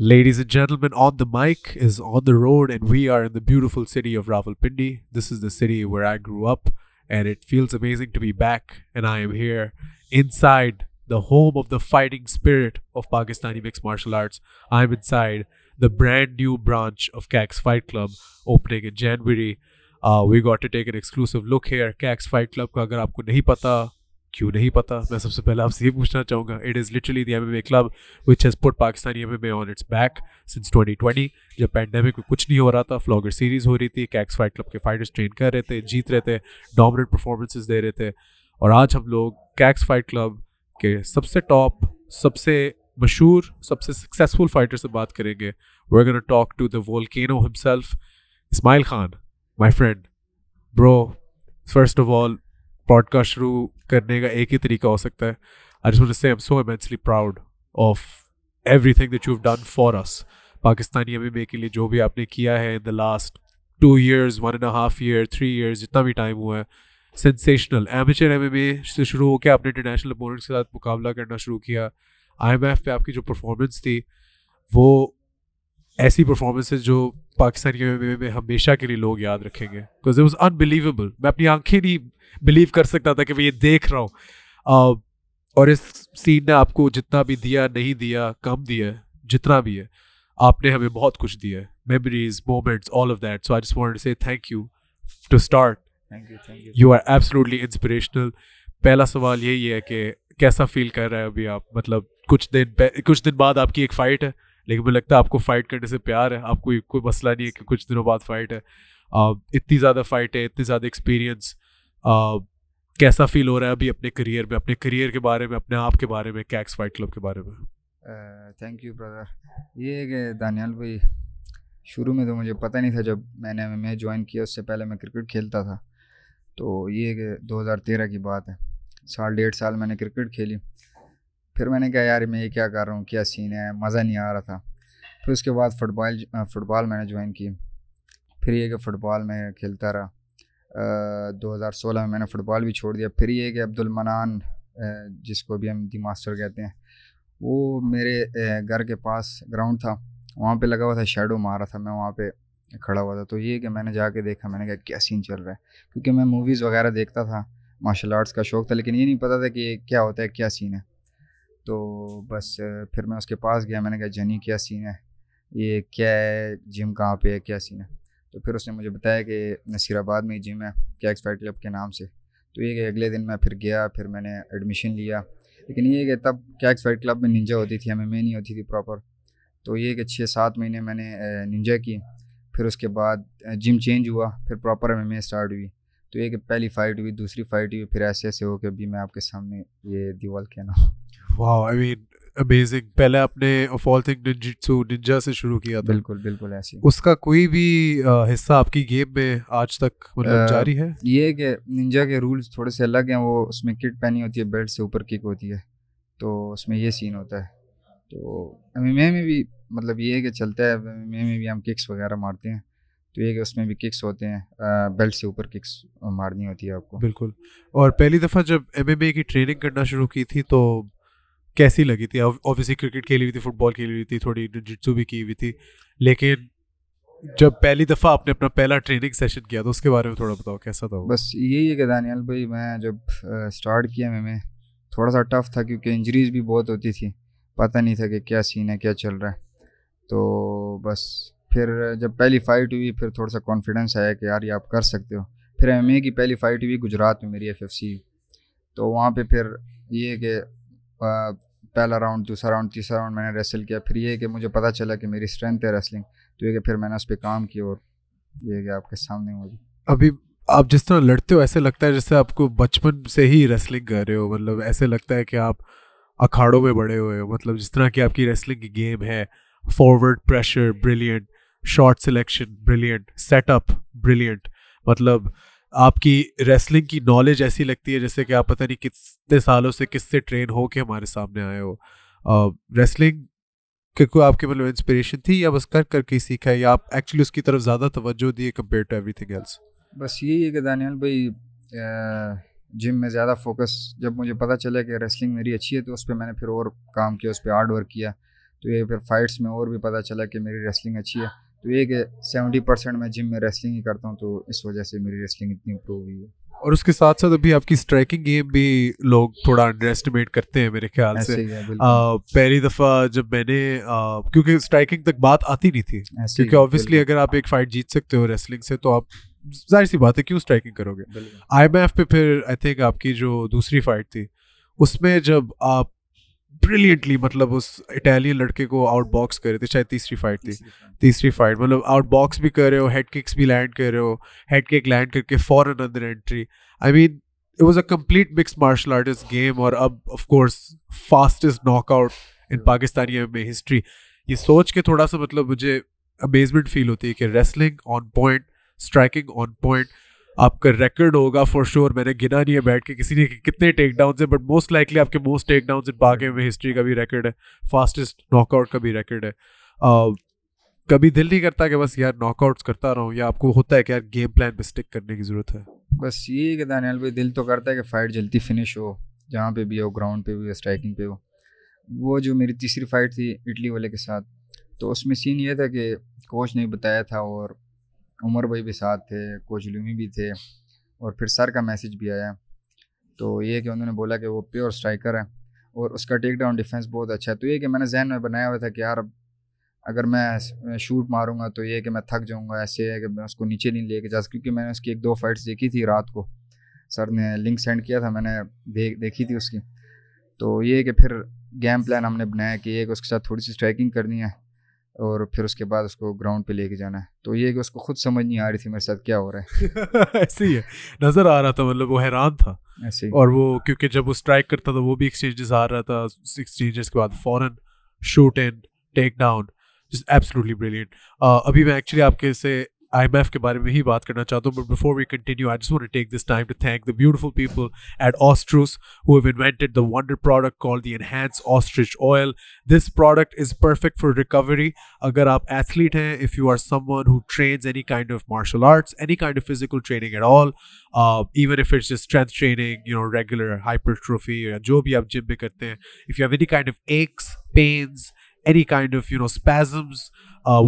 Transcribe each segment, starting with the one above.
Ladies and gentleman on the mic is on the road and we are in the beautiful city of Raffle Pindi this is the city Veer I grow up and it fails amazing I am here in side the home of the fighting spirit of Pakistani brand new branch office fight club opening a جینوری we got to take an exclusive لک ہی اگر آپ کو نہیں پتا کیوں نہیں پتا میں سب سے پہلے آپ سے یہ پوچھنا چاہوں گا it is literally the M A club which has put Pakistani M A on its back since twenty جب پینڈیمک میں کچھ نہیں ہو رہا تھا فلاگر سیریز ہو رہی تھی کیکس فائٹ کلب کے فائٹرس ٹرین کر رہے تھے جیت رہے تھے ڈومنٹ پرفارمنسز دے رہے تھے اور آج ہم لوگ کیکس فائٹ کلب کے سب سے ٹاپ سب سے مشہور سب سے سکسیزفل فائٹر سے بات کریں گے we talk to the volcano himself Ismail Khan my friend bro first of all podcast شروع کرنے کا ایک ہی طریقہ ہو سکتا ہے proud of everything that you done for us Pakistani M A کے لیے جو بھی آپ نے کیا ہے in the last two years one and half year three years جتنا بھی ٹائم ہوا ہے سینسیشنل ایم ایم اے سے شروع ہو کے آپ نے انٹرنیشنل اپوننٹس کے ساتھ مقابلہ کرنا شروع کیا آئی ایم ایف پہ آپ کی جو پرفارمنس تھی وہ ایسی پرفارمنسز جو پاکستانی میں ہمیشہ کے لیے لوگ یاد رکھیں گے بیکاز اٹ واز انبلیویبل میں اپنی آنکھیں نہیں بلیو کر سکتا تھا کہ میں یہ دیکھ رہا ہوں اور اس سین نے آپ کو جتنا بھی دیا نہیں دیا کم دیا ہے جتنا بھی ہے آپ نے ہمیں بہت کچھ دیا ہے memories moments all of that so I just want say thank you to start you are absolutely inspirational پہلا سوال یہی ہے کہ کیسا فیل کر رہے ہیں ابھی آپ مطلب کچھ دن کچھ دن بعد آپ کی ایک فائٹ ہے لیکن مجھے لگتا ہے آپ کو فائٹ کرنے سے پیار ہے آپ کو کوئی مسئلہ نہیں ہے کہ کچھ دنوں بعد فائٹ ہے اتنی زیادہ فائٹ ہے اتنی زیادہ ایکسپیرئنس کیسا فیل ہو رہا ہے ابھی اپنے کریئر میں اپنے کریئر کے بارے میں اپنے آپ کے بارے میں کیکس فائٹ کلب کے بارے میں تھینک یو برادر یہ ہے کہ دانیال بھائی شروع میں تو مجھے پتہ نہیں تھا جب میں نے میں جوائن کیا اس سے پہلے میں کرکٹ کھیلتا تھا تو یہ کہ دو ہزار تیرہ کی بات ہے سال ڈیڑھ سال میں نے کرکٹ کھیلی پھر میں نے کہا یار میں یہ کیا کر رہا ہوں کیا سین ہے مزہ نہیں آ رہا تھا پھر اس کے بعد فٹ بال فٹ بال میں نے جوائن کی پھر یہ کہ فٹ بال میں کھیلتا رہا دو ہزار سولہ میں میں نے فٹ بال بھی چھوڑ دیا پھر یہ کہ عبد المنان جس کو بھی ہم دی ماسٹر کہتے ہیں وہ میرے گھر کے پاس گراؤنڈ تھا وہاں پہ لگا ہوا تھا شیڈو مارا تھا میں وہاں پہ کھڑا ہوا تھا تو یہ کہ میں نے جا کے دیکھا میں نے کہا کیا سین چل رہا ہے کیونکہ میں موویز وغیرہ دیکھتا تھا مارشل آرٹس کا شوق تھا لیکن یہ نہیں پتہ تھا کہ یہ کیا ہوتا ہے کیا سین ہے تو بس پھر میں اس کے پاس گیا میں نے کہا جنی کیا سین ہے یہ کیا ہے جم کہاں پہ ہے کیا سین ہے تو پھر اس نے مجھے بتایا کہ نصیر آباد میں جم ہے کیکس فائٹ کلب کے نام سے تو یہ کہ اگلے دن میں پھر گیا پھر میں نے ایڈمیشن لیا لیکن یہ کہ تب کیکس فائٹ کلب میں ننجا ہوتی تھی ہمیں میں نہیں ہوتی تھی پراپر تو یہ کہ چھ سات مہینے میں نے ننجا کی پھر اس کے بعد جم چینج ہوا پھر proper M M A start ہوئی تو یہ کہ پہلی فائٹ ہوئی دوسری فائٹ ہوئی پھر ایسے ایسے ہو کے ابھی میں آپ کے سامنے یہ دیوال کہنا ہوں واو آئی مین امیزنگ پہلے آپ آپ نے آل تھنگ ننجا ننجا سے سے سے شروع کیا تھا بالکل بالکل ایسی اس اس اس کا کوئی بھی بھی حصہ کی گیم میں میں میں میں آج تک مطلب مطلب جاری ہے ہے ہے ہے ہے یہ یہ یہ کہ کہ کے رولز تھوڑے الگ ہیں وہ کٹ پہنی ہوتی ہوتی بیلٹ اوپر کک تو تو سین ہوتا ایم ایم اے چلتا ہے ایم ایم اے میں بھی ہم ککس وغیرہ مارتے ہیں تو یہ کہ اس میں بھی ککس ککس ہوتے ہیں بیلٹ سے اوپر مارنی ہوتی ہے آپ کو بالکل اور پہلی دفعہ جب ایم ایم اے کی ٹریننگ کرنا شروع کی تھی تو کیسی لگی تھی اوبیسلی کرکٹ کھیلی ہوئی تھی فٹ بال کھیلی ہوئی تھی تھوڑی جٹسو بھی کی ہوئی تھی لیکن جب پہلی دفعہ آپ نے اپنا پہلا ٹریننگ سیشن کیا تو اس کے بارے میں تھوڑا بتاؤ کیسا تھا بس یہی ہے کہ دانیال بھائی میں جب اسٹارٹ کیا میں میں تھوڑا سا ٹف تھا کیونکہ انجریز بھی بہت ہوتی تھی پتہ نہیں تھا کہ کیا سین ہے کیا چل رہا ہے تو بس پھر جب پہلی فائٹ ہوئی پھر تھوڑا سا کانفیڈنس آیا کہ یار یہ آپ کر سکتے ہو پھر ایم اے کی پہلی فائٹ ہوئی گجرات میں میری ایف ایف سی تو وہاں پہ پھر یہ کہ پہلا راؤنڈ دوسرا راؤنڈ تیسرا راؤنڈ میں نے ریسل کیا پھر یہ کہ مجھے پتہ چلا کہ میری اسٹرینتھ ہے ریسلنگ تو یہ کہ پھر میں نے اس پہ کام کیا اور یہ کہ آپ کے سامنے مجھے جی۔ ابھی آپ جس طرح لڑتے ہو ایسے لگتا ہے جیسے آپ کو بچپن سے ہی ریسلنگ کر رہے ہو مطلب ایسے لگتا ہے کہ آپ اکھاڑوں میں بڑے ہوئے ہو مطلب جس طرح کہ آپ کی ریسلنگ کی گیم ہے forward pressure brilliant shot selection brilliant set up brilliant مطلب آپ کی ریسلنگ کی نالج ایسی لگتی ہے جیسے کہ آپ پتہ نہیں کتنے سالوں سے کس سے ٹرین ہو کے ہمارے سامنے آئے ہو ریسلنگ کہ کوئی آپ کے مطلب انسپریشن تھی یا بس کر کر کے سیکھا ہے یا آپ ایکچولی اس کی طرف زیادہ توجہ دیے compare to everything else بس یہی ہے کہ دانیال بھائی جم میں زیادہ فوکس جب مجھے پتہ چلا کہ ریسلنگ میری اچھی ہے تو اس پہ میں نے پھر اور کام کیا اس پہ ہارڈ ورک کیا تو یہ پھر فائٹس میں اور بھی پتہ چلا کہ میری ریسلنگ اچھی ہے تو یہ کہ سیونٹی پرسینٹ میں جم میں ریسلنگ ہی کرتا ہوں تو اس وجہ سے میری ریسلنگ اتنی امپروو ہوئی ہے اور اس کے ساتھ ساتھ ابھی آپ کی اسٹرائکنگ گیم بھی لوگ تھوڑا انڈر ایسٹیمیٹ کرتے ہیں میرے خیال سے پہلی دفعہ جب میں نے کیونکہ اسٹرائکنگ تک بات آتی نہیں تھی کیونکہ آبویسلی اگر آپ ایک فائٹ جیت سکتے ہو ریسلنگ سے تو آپ ظاہر سی بات ہے کیوں اسٹرائکنگ کرو گے آئی ایم ایف پہ پھر آئی تھنک آپ کی جو دوسری فائٹ تھی اس میں جب آپ بریلینٹلی مطلب اس اٹیلین لڑکے کو آؤٹ باکس کر رہے تھے شاید تیسری فائٹ تھی تیسری فائٹ مطلب آؤٹ باکس بھی کر رہے ہو ہیڈ ککس بھی لینڈ کر رہے ہو ہیڈ کک لینڈ کر کے فوراً اندر entry I mean it was a complete mixed martial arts game اور اب of course fastest knock out in Pakistani میں ہسٹری یہ سوچ کے تھوڑا سا مطلب مجھے امیزمنٹ فیل ہوتی ہے کہ wrestling on point striking on point آپ کا ریکارڈ ہوگا فار شیور میں نے گنا نہیں ہے بیٹھ کے کسی نے کتنے ٹیک ڈاؤنس ہیں بٹ موسٹ لائکلی آپ کے موسٹ ٹیک ڈاؤنس باغے میں ہسٹری کا بھی ریکارڈ ہے فاسٹسٹ ناک آؤٹ کا بھی ریکارڈ ہے کبھی دل نہیں کرتا کہ بس یار ناک آؤٹس کرتا رہوں یا آپ کو ہوتا ہے کہ یار گیم پلان پہ اسٹک کرنے کی ضرورت ہے بس یہ کہ دانیال بھائی دل تو کرتا ہے کہ فائٹ جلدی فنش ہو جہاں پہ بھی ہو گراؤنڈ پہ بھی ہو اسٹرائکنگ پہ ہو وہ جو میری تیسری فائٹ تھی اٹلی والے کے ساتھ تو اس میں سین یہ تھا کہ کوچ نے بتایا تھا اور عمر بھائی بھی ساتھ تھے کوچ لومی بھی تھے اور پھر سر کا میسج بھی آیا تو یہ کہ انہوں نے بولا کہ وہ پیور اسٹرائکر ہے اور اس کا ٹیک ڈاؤن ڈیفینس بہت اچھا ہے تو یہ کہ میں نے ذہن میں بنایا ہوا تھا کہ یار اگر میں شوٹ ماروں گا تو یہ کہ میں تھک جاؤں گا ایسے ہے کہ میں اس کو نیچے نہیں لے کے جا کیونکہ میں نے اس کی ایک دو فائٹس دیکھی تھی رات کو سر نے لنک سینڈ کیا تھا میں نے دیکھی تھی اس کی تو یہ کہ پھر گیم پلان ہم نے بنایا کہ یہ کہ اس کے ساتھ تھوڑی سی اسٹرائکنگ کرنی ہے اور پھر اس کے بعد اس کو گراؤنڈ پہ لے کے جانا ہے تو یہ کہ اس کو خود سمجھ نہیں آ رہی تھی میرے ساتھ کیا ہو رہا ہے ایسے ہی ہے نظر آ رہا تھا مطلب وہ حیران تھا ایسے اور وہ کیونکہ جب وہ اسٹرائک کرتا تھا وہ بھی ایکسچینجز آ رہا تھا ایکسچینجز کے بعد فوراً شوٹ اینڈ ٹیک ڈاؤن ابھی میں ایکچولی آپ کے سے آئی ایم ایف کے بارے میں ہی بات کرنا چاہتا ہوں but before we continue I just want take this time to thank the beautiful people at Astros who have the wonder product call the enhance ostrich oil this product is perfect for recovery اگر آپ athlete ہیں if you are someone who trains any kind of martial arts any kind of physical training at all even if it's strength training you know regular hypertrophy یا جو بھی آپ gym بھی کرتے ہیں if you you have any any kind kind of of ex no spasms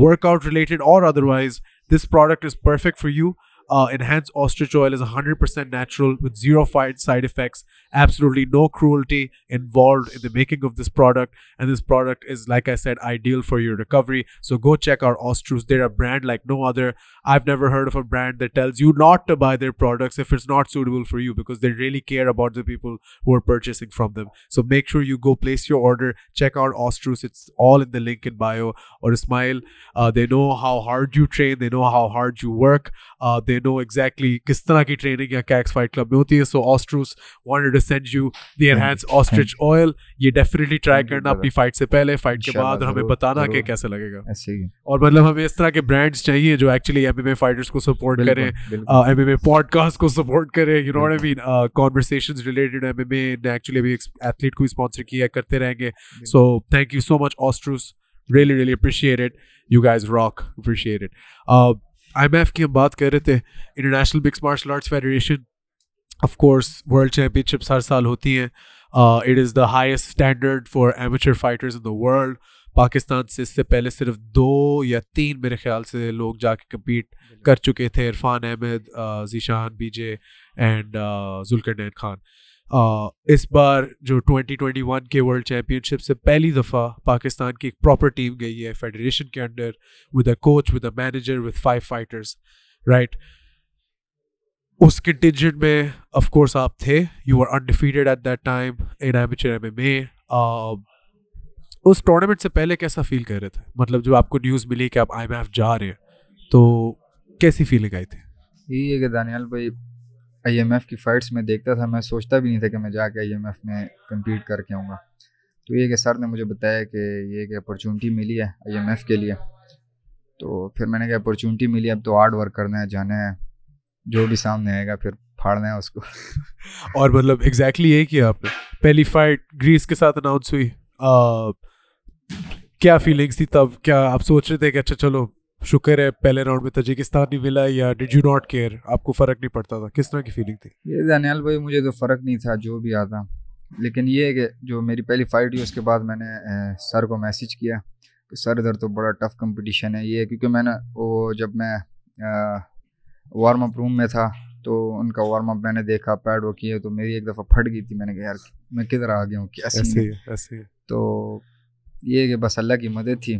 workout related اور otherwise this product is perfect for you Uh, enhanced ostrich oil is 100% natural with zero side effects, absolutely no cruelty involved in the making of this product, and this product is, like I said, ideal for your recovery. So go check out Ostrus. They're a brand like no other. I've never heard of a brand that tells you not to buy their products if it's not suitable for you, because they really care about the people who are purchasing from them. So make sure you go place your order, check out Ostrus. It's all in the link in bio or Ismail. Uh, they know how hard you train, they know how hard you work, uh, they know exactly کس طرح کی training یا Kicks fight club میں ہوتی ہے so Astros wanted send you the hands ostrich oil یہ definitely try کرنا اپنی فائٹ سے پہلے فائٹ کے بعد اور ہمیں بتانا کہ کیسا لگے گا اور مطلب ہمیں اس طرح کے برانڈس چاہیے جو actually M M A fighters کو سپورٹ کریں M M A podcast کو سپورٹ کریں you know I mean conversation related M M A نے ایکچولی ابھی ایتھلیٹ کو بھی اسپانسر کیا کرتے رہیں گے so thank you so much Astros really really appreciate you guys rock appreciate I M F کی ہم بات کر رہے تھے international mixed martial arts federation of course world championships ہر سال ہوتی ہیں it is the highest standard for amateur fighters in the world Pakistan سے اس سے پہلے صرف دو یا تین میرے خیال سے لوگ جا کے کمپیٹ کر چکے تھے Irfan Ahmed Zeeshan B J and Zulqarnain Khan اس بار جو ٹوینٹی ٹوینٹی ون کے ورلڈ چیمپئن شپ سے پہلی دفعہ پاکستان کی ایک پراپر ٹیم گئی ہے فیڈریشن کے under with a coach with a manager with five fighters right us contingent میں آف کورس آپ تھے you are undefeated at that time N M H M M A us tournament سے پہلے کیسا فیل کر رہے تھے مطلب جب آپ کو نیوز ملی کہ آپ آئی ایم ایف جا رہے ہیں تو کیسی فیلنگ آئی تھی یہ کہ دانیال بھائی آئی ایم ایف کی فائٹس میں دیکھتا تھا میں سوچتا بھی نہیں تھا کہ میں جا کے آئی ایم ایف میں کمپیٹ کر کے آؤں گا تو یہ کہ سر نے مجھے بتایا کہ یہ ایک اپرچونٹی ملی ہے آئی ایم ایف کے لیے تو پھر میں نے کہا اپرچونٹی ملی اب تو ہارڈ ورک کرنا ہے جانا ہے جو بھی سامنے آئے گا پھر پھاڑنا ہے اس کو اور مطلب ایگزیکٹلی یہ کیا آپ نے پہلی فائٹ گریس کے ساتھ اناؤنس ہوئی کیا فیلنگس تھی تب کیا آپ سوچ رہے تھے کہ اچھا چلو شکر ہے پہلے راؤنڈ میں تاجکستان نہیں ملا یا یو ناٹ کیئر آپ کو فرق نہیں پڑتا تھا کس طرح کی فیلنگ تھی یہ دانیال بھائی مجھے تو فرق نہیں تھا جو بھی آتا لیکن یہ کہ جو میری پہلی فائٹ ہوئی اس کے بعد میں نے سر کو میسج کیا کہ سر ادھر تو بڑا ٹف کمپٹیشن ہے یہ کیونکہ میں نے وہ جب میں وارم اپ روم میں تھا تو ان کا وارم اپ میں نے دیکھا پیڈ وہ کیے تو میری ایک دفعہ پھٹ گئی تھی میں نے کہا یار میں کدھر آ گیا ہوں کیسے تو یہ کہ بس اللہ کی مدد تھی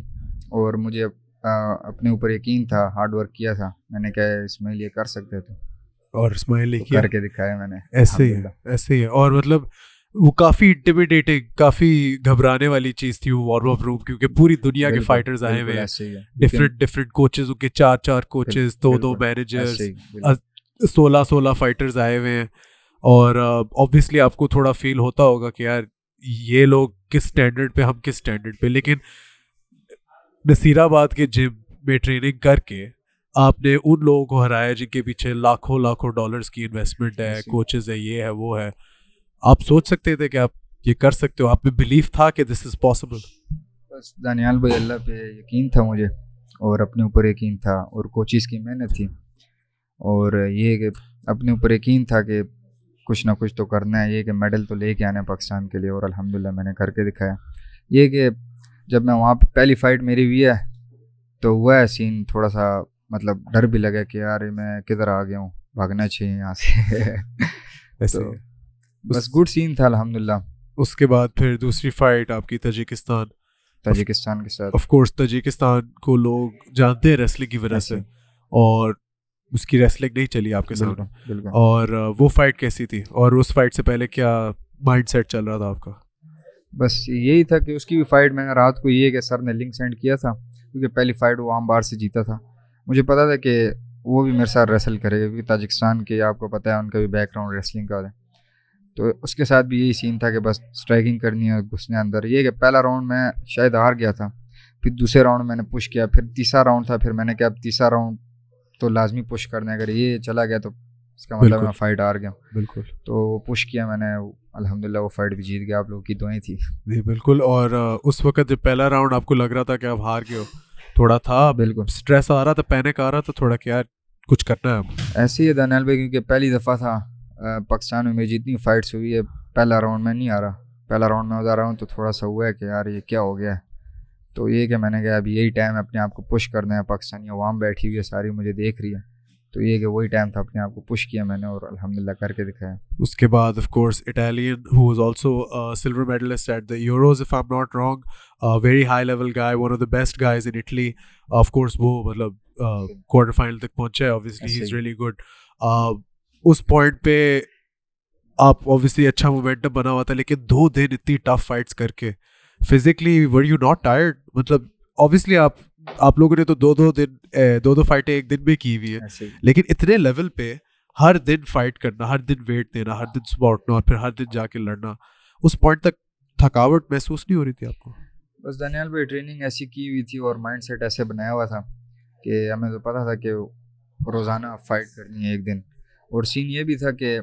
اور مجھے اپنے اوپر یقین تھا ہارڈ ورک کیا تھا میں نے کہا اسماعیل یہ کر سکتے تھے اور اسماعیل نے کیا کر کے دکھایا میں نے ایسے ہی ایسے ہی اور مطلب وہ کافی انٹیمیڈیٹنگ کافی گھبرانے والی چیز تھی وہ وارم اپ روم کیونکہ پوری دنیا کے فائٹرز آئے ہوئے ہیں ڈفرینٹ ڈفرینٹ کوچز ان کے چار چار کوچز دو دو مینیجرز سولہ سولہ فائٹرز آئے ہوئے ہیں اور آبویسلی آپ کو تھوڑا فیل ہوتا ہوگا کہ یار یہ لوگ کس اسٹینڈرڈ پہ ہم کس اسٹینڈرڈ پہ لیکن نصیر آباد کے جم میں ٹریننگ کر کے آپ نے ان لوگوں کو ہرایا جن کے پیچھے لاکھوں لاکھوں ڈالرس کی انویسٹمنٹ ہے کوچز ہے یہ ہے وہ ہے آپ سوچ سکتے تھے کہ آپ یہ کر سکتے ہو آپ میں بلیف تھا کہ دس از پاسبل بس دانیال بھائی اللہ پہ یقین تھا مجھے اور اپنے اوپر یقین تھا اور کوچز کی محنت تھی اور یہ کہ اپنے اوپر یقین تھا کہ کچھ نہ کچھ تو کرنا ہے یہ کہ میڈل تو لے کے آنا ہے پاکستان کے لیے اور الحمد میں نے کر کے دکھایا یہ کہ جب میں وہاں پہ پہلی فائٹ میری ہوئی ہے تو ہوا ہے سین تھوڑا سا مطلب ڈر بھی لگا کہ یار میں کدھر آ گیا ہوں بھاگنا چاہیے یہاں سے بس گڈ سین تھا الحمد للہ اس کے بعد پھر دوسری فائٹ آپ کی تجیکستان تاجکستان کے ساتھ آف کورس تجیکستان کو لوگ جانتے ہیں ریسلنگ کی وجہ سے اور اس کی ریسلنگ نہیں چلی آپ کے ساتھ اور وہ فائٹ کیسی تھی اور اس فائٹ سے پہلے کیا مائنڈ سیٹ چل رہا تھا آپ کا بس یہی تھا کہ اس کی بھی فائٹ میں نے رات کو یہ ہے کہ سر نے لنک سینڈ کیا تھا کیونکہ پہلی فائٹ وہ عام بار سے جیتا تھا مجھے پتا تھا کہ وہ بھی میرے ساتھ ریسل کرے گا کیونکہ تاجکستان کے آپ کو پتہ ہے ان کا بھی بیک گراؤنڈ ریسلنگ کا ہے تو اس کے ساتھ بھی یہی سین تھا کہ بس اسٹرائکنگ کرنی ہے اور گھسنے اندر یہ کہ پہلا راؤنڈ میں شاید ہار گیا تھا پھر دوسرے راؤنڈ میں نے پش کیا پھر تیسرا راؤنڈ تھا پھر میں نے کہا اب تیسرا راؤنڈ تو لازمی پش کرنا ہے اگر یہ چلا گیا تو اس کا مطلب میں فائٹ ہار گیا بالکل تو پش کیا میں نے الحمد للہ وہ فائٹ بھی جیت گیا آپ لوگ کی دعائیں جی بالکل اور اس وقت جب پہلا راؤنڈ آپ کو لگ رہا تھا کہ آپ ہار گئے ہو تھوڑا تھا بالکل اسٹریس آ رہا تھا تھوڑا کا کچھ کرنا ہے ایسے ہی دانیال بھائی کیونکہ پہلی دفعہ تھا پاکستان میں میری جتنی فائٹس ہوئی ہے پہلا راؤنڈ میں نہیں آ رہا پہلا راؤنڈ میں آ رہا ہوں تو تھوڑا سا ہوا ہے کہ یار یہ کیا ہو گیا ہے تو یہ کہ میں نے کہا اب یہی ٹائم اپنے آپ کو پش کر دیں پاکستانی عوام بیٹھی ہوئی ہے ساری مجھے دیکھ رہی ہے تو یہ کہ وہی ٹائم تھا اپنے آپ کو پش کیا میں نے اور الحمد للہ کر کے دکھایا اس کے بعد of course Italian who is also silver medalist at the Euros if I not wrong very high level guy one of the best guys in Italy of course وہ مطلب کوارٹر uh, فائنل تک پہنچا ہے obviously he is really good us point پہ آپ obviously اچھا momentum بنا ہوا تھا لیکن دو دن اتنی ٹف فائٹس کر کے physically were you not tired مطلب اوبیسلی آپ آپ لوگوں نے تو دو دو دن دو دو فائٹیں ایک دن میں کی ہوئی ہے لیکن اتنے لیول پہ ہر دن فائٹ کرنا ہر دن ویٹ دینا ہر دن صبح اٹھنا اور پھر ہر دن جا کے لڑنا اس پوائنٹ تک تھکاوٹ محسوس نہیں ہو رہی تھی آپ کو بس بھائی ٹریننگ ایسی کی ہوئی تھی اور مائنڈ سیٹ ایسے بنایا ہوا تھا کہ ہمیں تو پتا تھا کہ روزانہ فائٹ کرنی ہے ایک دن اور سین یہ بھی تھا کہ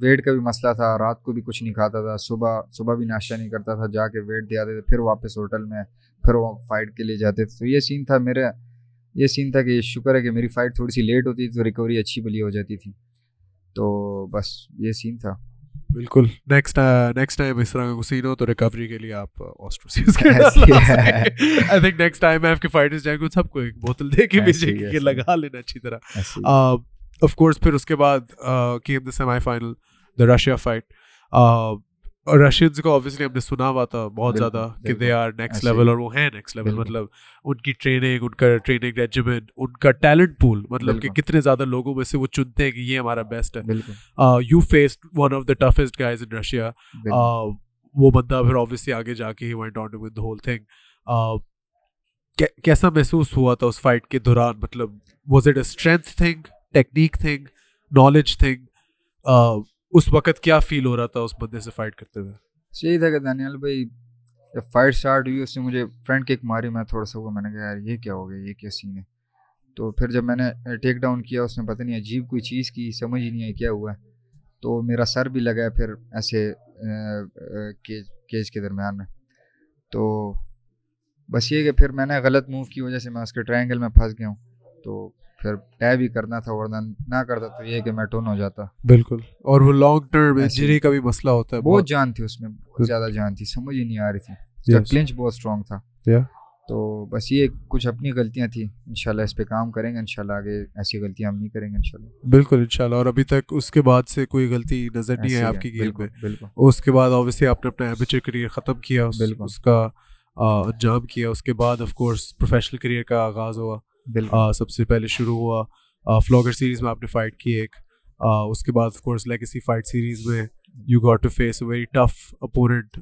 ویٹ کا بھی مسئلہ تھا رات کو بھی کچھ نہیں کھاتا تھا صبح صبح بھی ناشتہ نہیں کرتا تھا جا کے ویٹ دیا تھا پھر واپس ہوٹل میں پھر وہ فائٹ کے لیے جاتے تھے تو یہ سین تھا میرا یہ سین تھا کہ شکر ہے کہ میری فائٹ تھوڑی سی لیٹ ہوتی تھی تو ریکوری اچھی بلی ہو جاتی تھی تو بس یہ سین تھا بالکل نیکسٹ نیکسٹ ٹائم اس طرح کا سین ہو تو ریکوری کے لیے آپ آسٹروسیز کے آئی تھنک نیکسٹ ٹائم آپ کے فائٹرز جائیں گے سب کو ایک بوتل دے کے بھیجیں گے لگا لینا اچھی طرح آف کورس پھر اس کے بعد came the semi final the Russia fight اور کو آبویسلی ہم نے سنا ہوا تھا بہت زیادہ کہ دے آر نیکسٹ لیول اور وہ ہیں نیکسٹ لیول مطلب ان کی ٹریننگ ان کا ٹریننگ ریجیمنٹ ان کا ٹیلنٹ پول مطلب کہ کتنے زیادہ لوگوں میں سے وہ چنتے ہیں کہ یہ ہمارا بیسٹ ہے you face one of the toughest guys in Russia وہ بندہ پھر آبویسلی آگے جا کے ہی went on with whole thing کیسا محسوس ہوا تھا اس فائٹ کے دوران مطلب was it a strength thing technique thing knowledge thing اس وقت کیا فیل ہو رہا تھا اس بندے سے فائٹ کرتے ہوئے صحیح تھا کہ دانیال بھائی جب فائٹ اسٹارٹ ہوئی اس نے مجھے فرنٹ کیک ماری میں تھوڑا سا ہوا میں نے کہا یار یہ کیا ہو گیا یہ کیا سین ہے تو پھر جب میں نے ٹیک ڈاؤن کیا اس نے پتہ نہیں عجیب کوئی چیز کی سمجھ ہی نہیں آئی کیا ہوا ہے تو میرا سر بھی لگا پھر ایسے کیج کیج کے درمیان میں تو بس یہ کہ پھر میں نے غلط موو کی وجہ سے میں اس کے ٹرائنگل میں پھنس گیا ہوں تو پھر طے بھی کرنا تھا ورنہ نہ کرتا تو یہ کہ میں ٹون ہو جاتا بالکل اور وہ لانگ ٹرم انجری کا بھی مسئلہ ہوتا ہے بہت جان تھی اس میں بہت زیادہ جان تھی سمجھ ہی نہیں آ رہی تھی کلنچ بہت اسٹرانگ تھا تو بس یہ کچھ اپنی غلطیاں تھیں انشاءاللہ اس پہ کام کریں گے انشاءاللہ آگے ایسی غلطیاں ہم نہیں کریں گے انشاءاللہ بالکل انشاءاللہ اور ابھی تک اس کے بعد سے کوئی غلطی نظر نہیں ہے آپ کی گیم میں اس کے بعد اوبیسلی آپ نے اپنا ایمیچر کریئر ختم کیا اس کا انجام کیا اس کے بعد آف کورس پروفیشنل کریئر کا آغاز ہوا سب سے پہلے شروع ہوا فلاگر سیریز میں آپ نے فائٹ کی ایک اس کے بعد of course legacy fight series میں you got to face a very tough opponent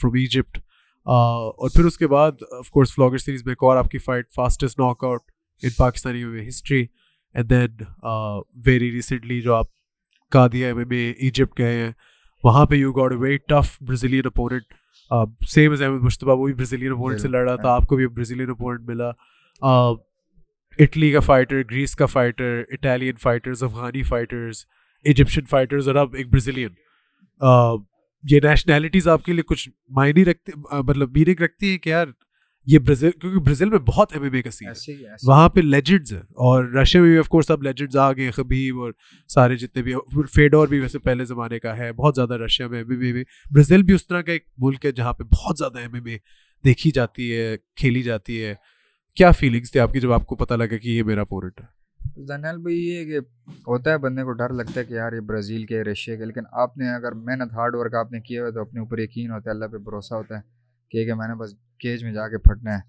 from Egypt اور پھر اس کے بعد آف کورس فلاگر سیریز میں ایک اور آپ کی fight fastest knockout in Pakistani history and then very recently جو آپ کادیا ایجپٹ گئے ہیں وہاں پہ you got a very tough Brazilian opponent same as Ahmed مشتبہ وہ بھی برازیلین اپوننٹ سے لڑ رہا تھا آپ کو بھی برازیلین اپوننٹ ملا اٹلی کا فائٹر گریس کا fighter Italian fighters Afghani fighters Egyptian fighters اور اب ایک برازیلین یہ نیشنلٹیز آپ کے لیے کچھ معنی رکھتے مطلب میننگ رکھتی ہے کہ یار یہ برازیل کیونکہ برازیل میں بہت ایم ایم اے کا سین ہے وہاں پہ لیجنڈز ہیں اور رشیا میں بھی آف کورس اب لیجنڈز آ گئے خبیب اور سارے جتنے بھی فیڈور بھی ویسے پہلے زمانے کا ہے بہت زیادہ رشیا میں ایم ایم اے میں برازیل بھی اس طرح کا ایک ملک ہے جہاں پہ بہت زیادہ ایم ایم اے دیکھی جاتی ہے کھیلی جاتی ہے کیا فیلنگس تھے آپ کی جب آپ کو پتا لگا کہ یہ میرا پورٹ ہے زنیل بھائی یہ کہ ہوتا ہے بندے کو ڈر لگتا ہے کہ یار یہ برازیل کے رشیا کے لیکن آپ نے اگر محنت ہارڈ ورک آپ نے کیا تو اپنے اوپر یقین ہوتا ہے اللہ پہ بھروسہ ہوتا ہے کہ کہ میں نے بس کیج میں جا کے پھٹنا ہے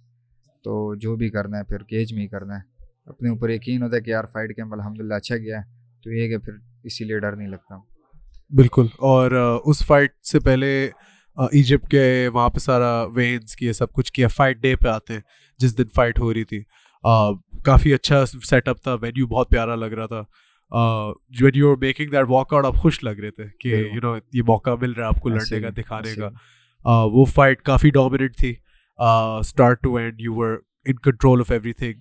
تو جو بھی کرنا ہے پھر کیج میں ہی کرنا ہے اپنے اوپر یقین ہوتا ہے کہ یار فائٹ کیمپ الحمد للہ اچھا گیا ہے تو یہ کہ پھر اسی لیے ڈر نہیں لگتا بالکل اور اس فائٹ سے پہلے ایجپٹ کے وہاں پہ سارا وینس کیے سب کچھ کیا فائٹ ڈے پہ آتے جس دن فائٹ ہو رہی تھی کافی اچھا سیٹ اپ تھا وینیو بہت پیارا لگ رہا تھا when you making that walk out آپ خوش لگ رہے تھے کہ یو نو یہ موقع مل رہا ہے آپ کو لڑنے کا کا دکھانے وہ فائٹ کافی ڈومینٹ تھی start to end you were in control of everything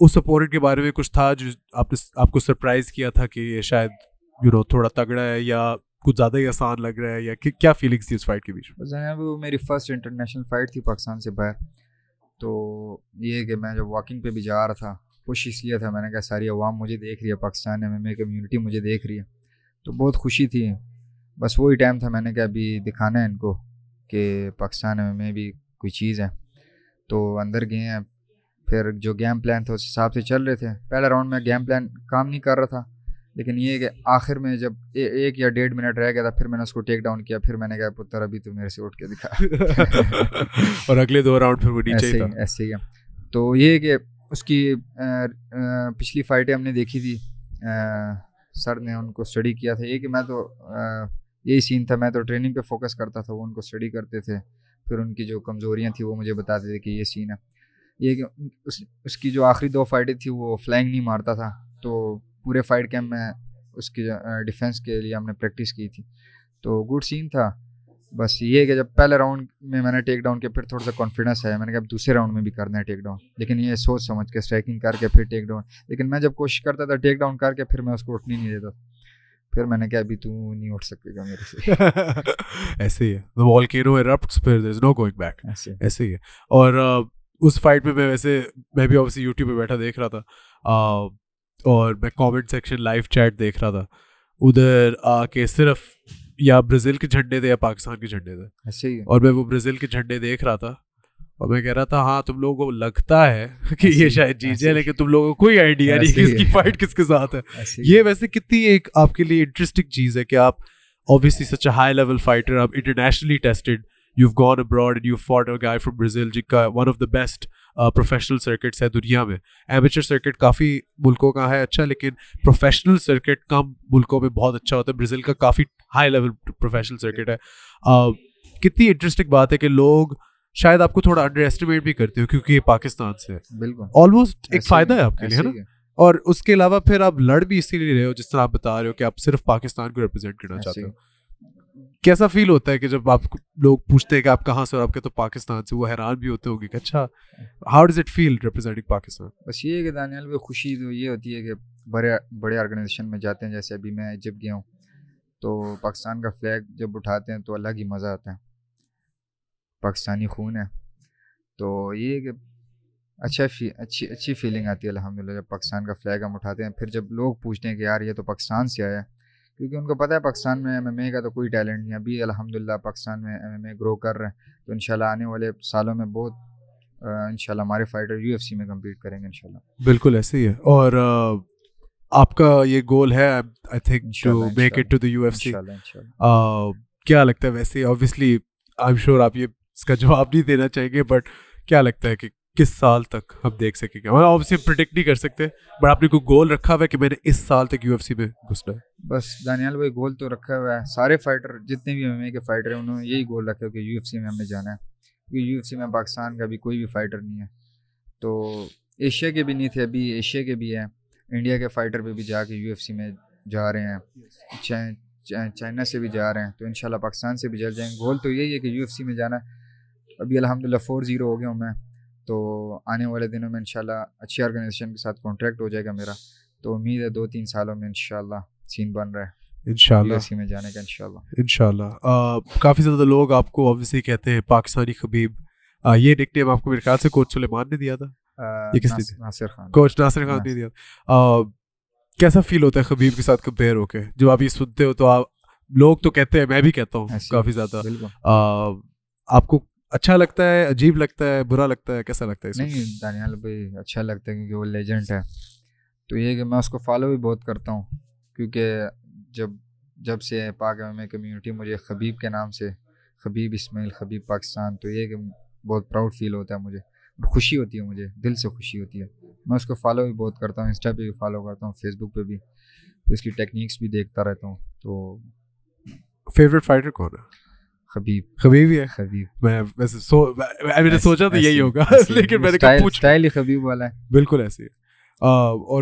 اس کے بارے میں کچھ تھا جو آپ نے آپ کو سرپرائز کیا تھا کہ یہ شاید یو نو تھوڑا تگڑا ہے یا کچھ زیادہ ہی آسان لگ رہا ہے یا کیا فیلنگس تھی اس فائٹ کے بیچ میں وہ میری فرسٹ انٹرنیشنل فائٹ تھی پاکستان سے باہر تو یہ کہ میں جب واکنگ پہ بھی جا رہا تھا خوش اس لیے تھا میں نے کہا ساری عوام مجھے دیکھ رہی ہے پاکستان میں میری کمیونٹی مجھے دیکھ رہی ہے تو بہت خوشی تھی بس وہی ٹائم تھا میں نے کہا ابھی دکھانا ہے ان کو کہ پاکستان میں بھی کوئی چیز ہے تو اندر گئے ہیں پھر جو گیم پلان تھا اس حساب سے چل رہے تھے پہلا راؤنڈ میں گیم پلان کام نہیں کر رہا تھا لیکن یہ کہ آخر میں جب ایک یا ڈیڑھ منٹ رہ گیا تھا پھر میں نے اس کو ٹیک ڈاؤن کیا پھر میں نے کہا پتر ابھی تو میرے سے اٹھ کے دکھا اور اگلے دو راؤنڈ پھر وہ ایسے ہی تو یہ کہ اس کی پچھلی فائٹیں ہم نے دیکھی تھی سر نے ان کو اسٹڈی کیا تھا یہ کہ میں تو یہی سین تھا میں تو ٹریننگ پہ فوکس کرتا تھا وہ ان کو اسٹڈی کرتے تھے پھر ان کی جو کمزوریاں تھیں وہ مجھے بتاتے تھے کہ یہ سین ہے یہ کہ اس کی جو آخری دو فائٹیں تھیں وہ فلینگ نہیں مارتا تھا تو پورے فائٹ کیمپ میں اس کی ڈیفینس کے لیے ہم نے پریکٹس کی تھی تو گڈ سین تھا بس یہ کہ جب پہلے راؤنڈ میں میں نے ٹیک ڈاؤن کیا پھر تھوڑا سا کانفیڈنس ہے میں نے کہا دوسرے راؤنڈ میں بھی کرنا ہے ٹیک ڈاؤن لیکن یہ سوچ سمجھ کے اسٹرائکنگ کر کے پھر ٹیک ڈاؤن لیکن میں جب کوشش کرتا تھا ٹیک ڈاؤن کر کے پھر میں اس کو اٹھنی نہیں دیتا پھر میں نے کہا ابھی تو نہیں اٹھ سکے گا میرے سے ایسے ایسے ہی ہی ہے ہے پھر there is no going back اور اس فائٹ پہ میں میں ویسے بھی یوٹیوب بیٹھا دیکھ رہا تھا اور میں کامنٹ سیکشن لائیو چیٹ دیکھ رہا تھا ادھر آ کے صرف یا برازیل کے جھنڈے تھے یا پاکستان کے جھنڈے تھے اور میں وہ برازیل کے جھنڈے دیکھ رہا تھا اور میں کہہ رہا تھا ہاں تم لوگوں کو لگتا ہے کہ یہ شاید جیت جائے لیکن تم لوگوں کو کوئی آئیڈیا نہیں کہ اس کی فائٹ کس کے ساتھ ہے یہ ویسے کتنی ایک آپ کے لیے انٹرسٹنگ چیز ہے کہ آپ obviously such a high level fighter آپ internationally tested you gone abroad you fought a guy from Brazil جن کا one of the best professional circuits ہے دنیا میں ایمیچر سرکٹ کافی ملکوں کا ہے اچھا لیکن پروفیشنل سرکٹ کم ملکوں میں بہت اچھا ہوتا ہے برازیل کا کافی ہائی لیول پروفیشنل سرکٹ ہے کتنی انٹرسٹنگ بات ہے کہ لوگ شاید آپ کو تھوڑا انڈر ایسٹیمیٹ بھی کرتے ہو کیونکہ یہ پاکستان سے بالکل آلموسٹ ایک فائدہ ہے آپ کے لیے ہے نا اور اس کے علاوہ پھر آپ لڑ بھی اسی لیے رہے ہو جس طرح آپ بتا رہے ہو کہ آپ صرف پاکستان کو ریپرزینٹ کرنا چاہتے ہو کیسا فیل ہوتا ہے کہ جب آپ لوگ پوچھتے ہیں کہ آپ کہاں سے اور آپ کے تو پاکستان سے وہ حیران بھی ہوتے گے کہ کہ اچھا how does it feel representing Pakistan بس یہ دانیال خوشی تو یہ ہوتی ہے کہ بڑے بڑے آرگنائزیشن میں جاتے ہیں جیسے ابھی میں جب گیا ہوں تو پاکستان کا فلیگ جب اٹھاتے ہیں تو الگ ہی مزہ آتا ہے پاکستانی خون ہے تو یہ کہ اچھا اچھی اچھی فیلنگ آتی ہے الحمد للہ جب پاکستان کا فلیگ ہم اٹھاتے ہیں پھر جب لوگ پوچھتے ہیں کہ یار یہ تو پاکستان سے آیا ہے کیونکہ ان کو پتہ ہے پاکستان میں ایم ایم اے کا تو کوئی ٹیلنٹ نہیں ابھی الحمد للہ پاکستان میں ایم ایم اے گرو کر رہے ہیں تو ان شاء اللہ آنے والے سالوں میں بہت ہمارے فائٹر یو ایف سی میں کمپیٹ ان شاء اللہ بالکل ایسے ہی ہے اور آپ کا یہ گول ہے کیا لگتا ہے ویسے آبویسلی آئی ایم آپ یہ اس کا جواب نہیں دینا چاہیں گے بٹ کیا لگتا ہے کہ کس سال تک ہم دیکھ سکیں گے آپ اسے نہیں کر سکتے بٹ آپ نے کوئی گول رکھا ہوا ہے کہ میں نے اس سال تک یو ایف سی میں گھسنا ہے بس دانیال بھائی گول تو رکھا ہوا ہے سارے فائٹر جتنے بھی کے فائٹر ہیں انہوں نے یہی گول رکھا ہے کہ یو ایف سی میں ہمیں جانا ہے کیونکہ یو ایف سی میں پاکستان کا بھی کوئی بھی فائٹر نہیں ہے تو ایشیا کے بھی نہیں تھے ابھی ایشیا کے بھی ہیں انڈیا کے فائٹر بھی بھی جا کے یو ایف سی میں جا رہے ہیں چائنا سے بھی جا رہے ہیں تو ان شاء اللہ پاکستان سے بھی جل جائیں گے گول تو یہی ہے کہ یو ایف سی میں جانا ہے ابھی الحمد للہ فور زیرو ہو گیا ہوں میں تو آنے والے دنوں میں انشاءاللہ اچھی آرگنائزیشن کے ساتھ کانٹریکٹ ہو جائے گا میرا تو امید ہے دو تین سالوں میں انشاءاللہ سین بن رہا ہے ان شاء اللہ کافی زیادہ لوگ آپ کو آبویسلی کہتے ہیں پاکستانی خبیب یہ نک نیم آپ کو میرے خیال سے کوچ سلیمان نے دیا تھا کوچ ناصر خان نے دیا کیسا فیل ہوتا ہے خبیب کے ساتھ کمپیئر ہو کے جب آپ یہ سنتے ہو تو آپ لوگ تو کہتے ہیں میں بھی کہتا ہوں کافی زیادہ آپ کو اچھا لگتا ہے عجیب لگتا ہے برا لگتا ہے کیسا لگتا ہے نہیں دانیال بھائی اچھا لگتا ہے کیونکہ وہ لیجنڈ ہے تو یہ کہ میں اس کو فالو بھی بہت کرتا ہوں کیونکہ جب جب سے پاک میں کمیونٹی مجھے خبیب کے نام سے خبیب اسماعیل خبیب پاکستان تو یہ کہ بہت پراؤڈ فیل ہوتا ہے مجھے خوشی ہوتی ہے مجھے دل سے خوشی ہوتی ہے میں اس کو فالو بھی بہت کرتا ہوں انسٹا پہ بھی فالو کرتا ہوں فیس بک پہ بھی اس کی ٹیکنیکس بھی دیکھتا رہتا ہوں تو فیوریٹ فائٹر کون ہے اور